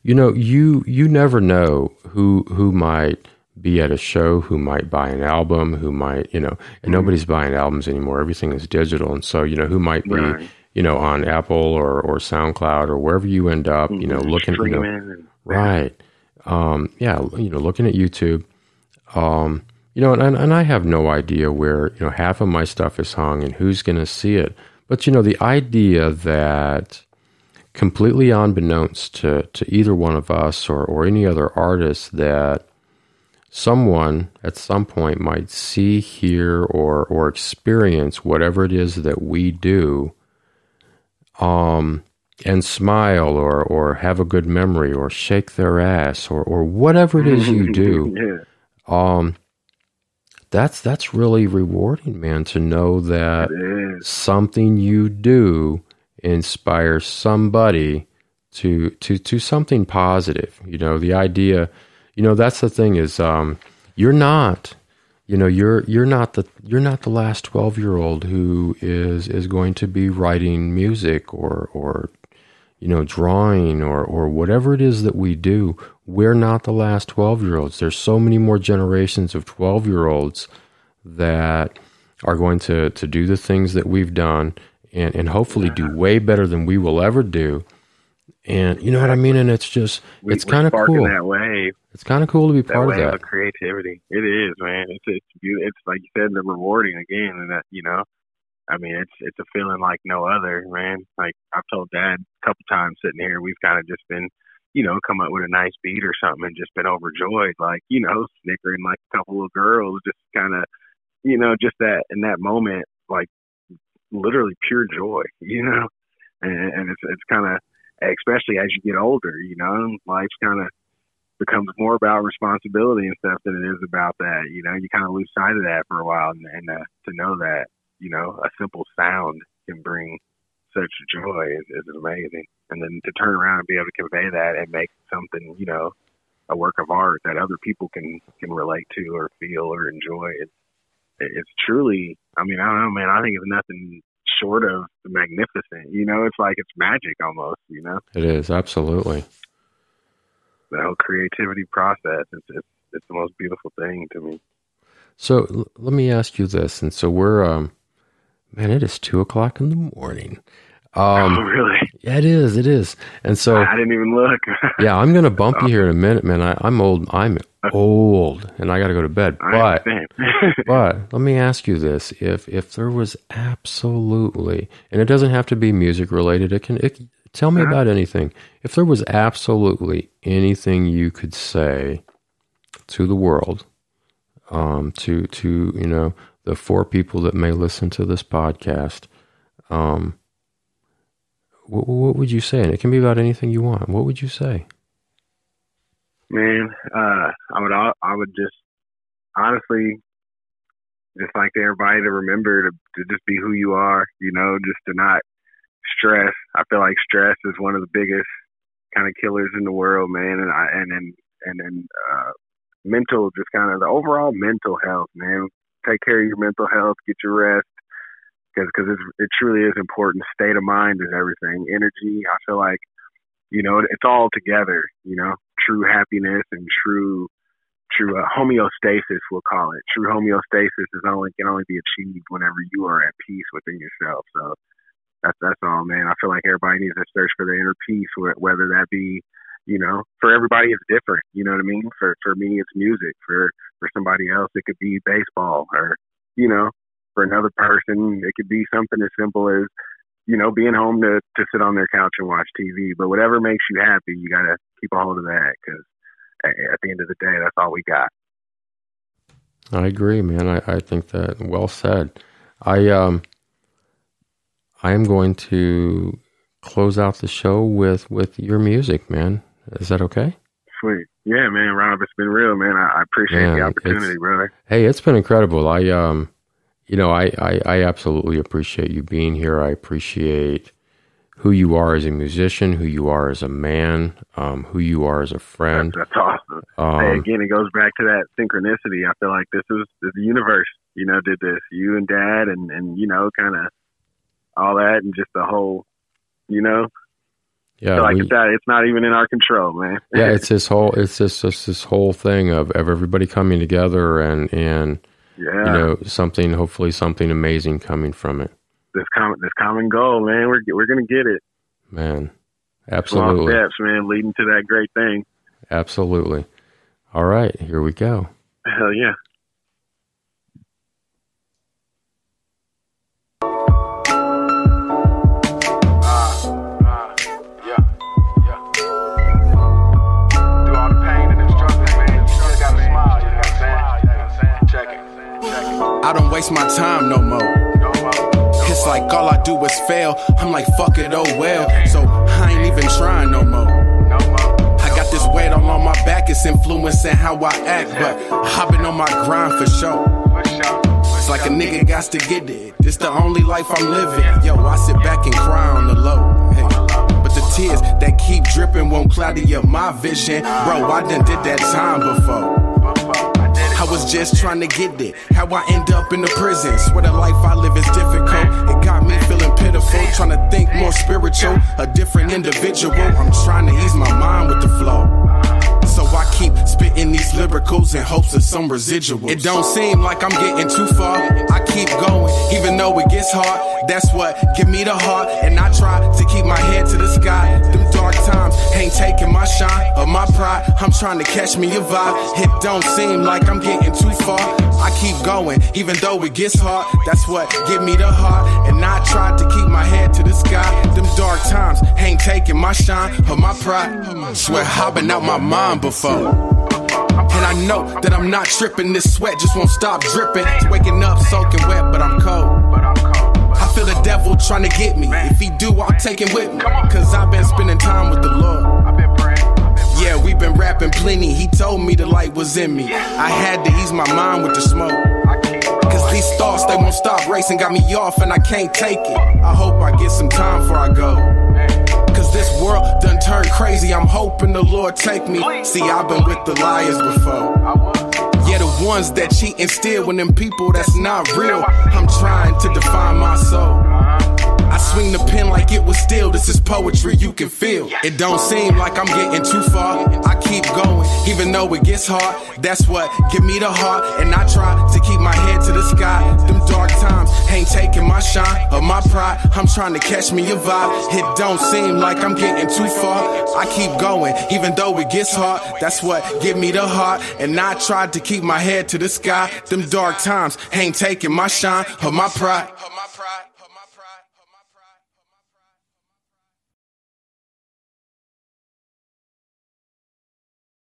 B: you know you you never know who who might be at a show, who might buy an album, who might you know, and nobody's buying albums anymore. Everything is digital, and so you know who might be
C: Right.
B: you know on Apple or or SoundCloud or wherever you end up, you know, looking you know,
C: and
B: Right. Um, yeah, you know, looking at YouTube. Um, you know, and, and I have no idea where, you know, half of my stuff is hung and who's going to see it. But, you know, the idea that completely unbeknownst to, to either one of us or, or any other artist that someone at some point might see, hear, or, or experience whatever it is that we do um, and smile or, or have a good memory or shake their ass or, or whatever it is you *laughs* do
C: yeah.
B: um, that's that's really rewarding, man, to know that something you do inspires somebody to to to something positive. You know, the idea, you know, that's the thing is um, you're not you know you're you're not the you're not the last 12 year old who is is going to be writing music or or you know drawing or or whatever it is that we do. We're not the last 12 year olds there's so many more generations of 12 year olds that are going to to do the things that we've done and and hopefully do way better than we will ever do and you know what i mean and it's just
C: We,
B: it's kind of cool
C: that way.
B: it's kind of cool to be
C: that
B: part of that
C: of creativity. It is, man. It's it's it's like you said, the rewarding again, and that you know, I mean, it's it's a feeling like no other, man. Like I've told Dad a couple times sitting here, we've kind of just been, you know, come up with a nice beat or something and just been overjoyed, like you know, *laughs* snickering like a couple of girls, just kind of, you know, just that in that moment, like literally pure joy, *laughs* you know, and, and it's it's kind of especially as you get older, you know, life's kind of becomes more about responsibility and stuff than it is about that. You know, you kind of lose sight of that for a while, and, and uh, to know that you know a simple sound can bring such joy is, is amazing. And then to turn around and be able to convey that and make something, you know, a work of art that other people can can relate to or feel or enjoy. It's it's truly. I mean, I don't know, man. I think it's nothing short of magnificent. You know, it's like it's magic almost. You know,
B: it is absolutely
C: the whole creativity process. It's it's, it's the most beautiful thing to me.
B: So l- let me ask you this, and so we're, um, man, it is two o'clock in the morning.
C: oh,
B: Um, *laughs*
C: really?
B: yeah, it is, it is, and so
C: I didn't even look. *laughs*
B: yeah, I'm gonna bump you here in a minute, man. I, I'm old, I'm old, and I got to go to bed.
C: I
B: But *laughs* but let me ask you this: if if there was absolutely, and it doesn't have to be music related, it can. It, tell me
C: Uh-huh.
B: about anything. If there was absolutely anything you could say to the world, um, to to you know the four people that may listen to this podcast, um, what, what would you say? And it can be about anything you want. What would you say?
C: Man, uh, I would I would just honestly just like everybody to remember to to just be who you are. You know, just to not stress. I feel like stress is one of the biggest kind of killers in the world, man. And I and then and then uh, mental, just kind of the overall mental health, man. Take care of your mental health, get your rest, because because it truly is important. State of mind is everything. Energy, I feel like, you know, it's all together. You know, true happiness and true true uh, homeostasis, we'll call it. True homeostasis is only can only be achieved whenever you are at peace within yourself. So that's that's all, man. I feel like everybody needs to search for their inner peace, whether that be, you know, for everybody it's different. You know what I mean? For for me, it's music. For for somebody else, it could be baseball, or you know, for another person, it could be something as simple as you know, being home to, to sit on their couch and watch TV. But whatever makes you happy, you got to keep a hold of that because at the end of the day, that's all we got.
B: I agree, man. I, I think that well said. I um I am going to close out the show with with your music, man. Is that okay?
C: Sweet. Yeah, man, Rob, it's been real, man. I, I appreciate man, the opportunity, brother.
B: Hey, it's been incredible. I um you know, I, I, I absolutely appreciate you being here. I appreciate who you are as a musician, who you are as a man, um, who you are as a friend.
C: That's, that's awesome. Um, hey, again, it goes back to that synchronicity. I feel like this is the universe, you know, did this. You and Dad, and and you know, kind of all that, and just the whole, you know.
B: Yeah,
C: like we, it's, not, it's not even in our control, man.
B: yeah, *laughs* it's this whole, it's just, just this whole thing of, of everybody coming together and and yeah. you know something, hopefully something amazing coming from it
C: this common this common goal, man. We're we're gonna get it,
B: man. Absolutely,
C: Small steps, man, leading to that great thing.
B: Absolutely. All right, here we go.
C: Hell yeah.
A: I don't waste my time no more. It's like all I do is fail. I'm like, fuck it, oh well. So I ain't even trying no more. I got this weight all on my back, it's influencing how I act, but I've been on my grind for sure. It's like a nigga got to get it. This the only life I'm living. Yo, I sit back and cry on the low. Hey. But the tears that keep dripping won't cloudy up my vision. Bro, I done did that time before. I was just trying to get there. How I end up in the prison. Swear the life I live is difficult. It got me feeling pitiful. Trying to think more spiritual. A different individual. I'm trying to ease my mind with the flow. I keep spitting these lyricals in hopes of some residuals. It don't seem like I'm getting too far. I keep going, even though it gets hard. That's what give me the heart. And I try to keep my head to the sky. Them dark times ain't taking my shine or my pride. I'm trying to catch me a vibe. It don't seem like I'm getting too far. I keep going, even though it gets hard. That's what give me the heart. And I try to keep my head to the sky. Them dark times ain't taking my shine or my pride. Swear I've out my mind before. And I know that I'm not tripping. This sweat just won't stop dripping. It's waking up soaking wet, but I'm cold. I feel the devil trying to get me. If he do, I'll take him with me. Cause I've been spending time with the Lord. Yeah, we've been rapping plenty. He told me the light was in me. I had to ease my mind with the smoke. Cause these thoughts, they won't stop racing. Got me off and I can't take it. I hope I get some time before I go. This world done turned crazy. I'm hoping the Lord take me. See, I've been with the liars before. Yeah, the ones that cheat and steal when them people that's not real. I'm trying to define my soul. I swing the pen like it was steel. This is poetry you can feel. It don't seem like I'm getting too far. I keep going, even though it gets hard. That's what give me the heart. And I try to keep my head to the sky. Them dark times ain't taking my shine or my pride. I'm trying to catch me a vibe. It don't seem like I'm getting too far. I keep going, even though it gets hard. That's what give me the heart. And I try to keep my head to the sky. Them dark times ain't taking my shine or my pride.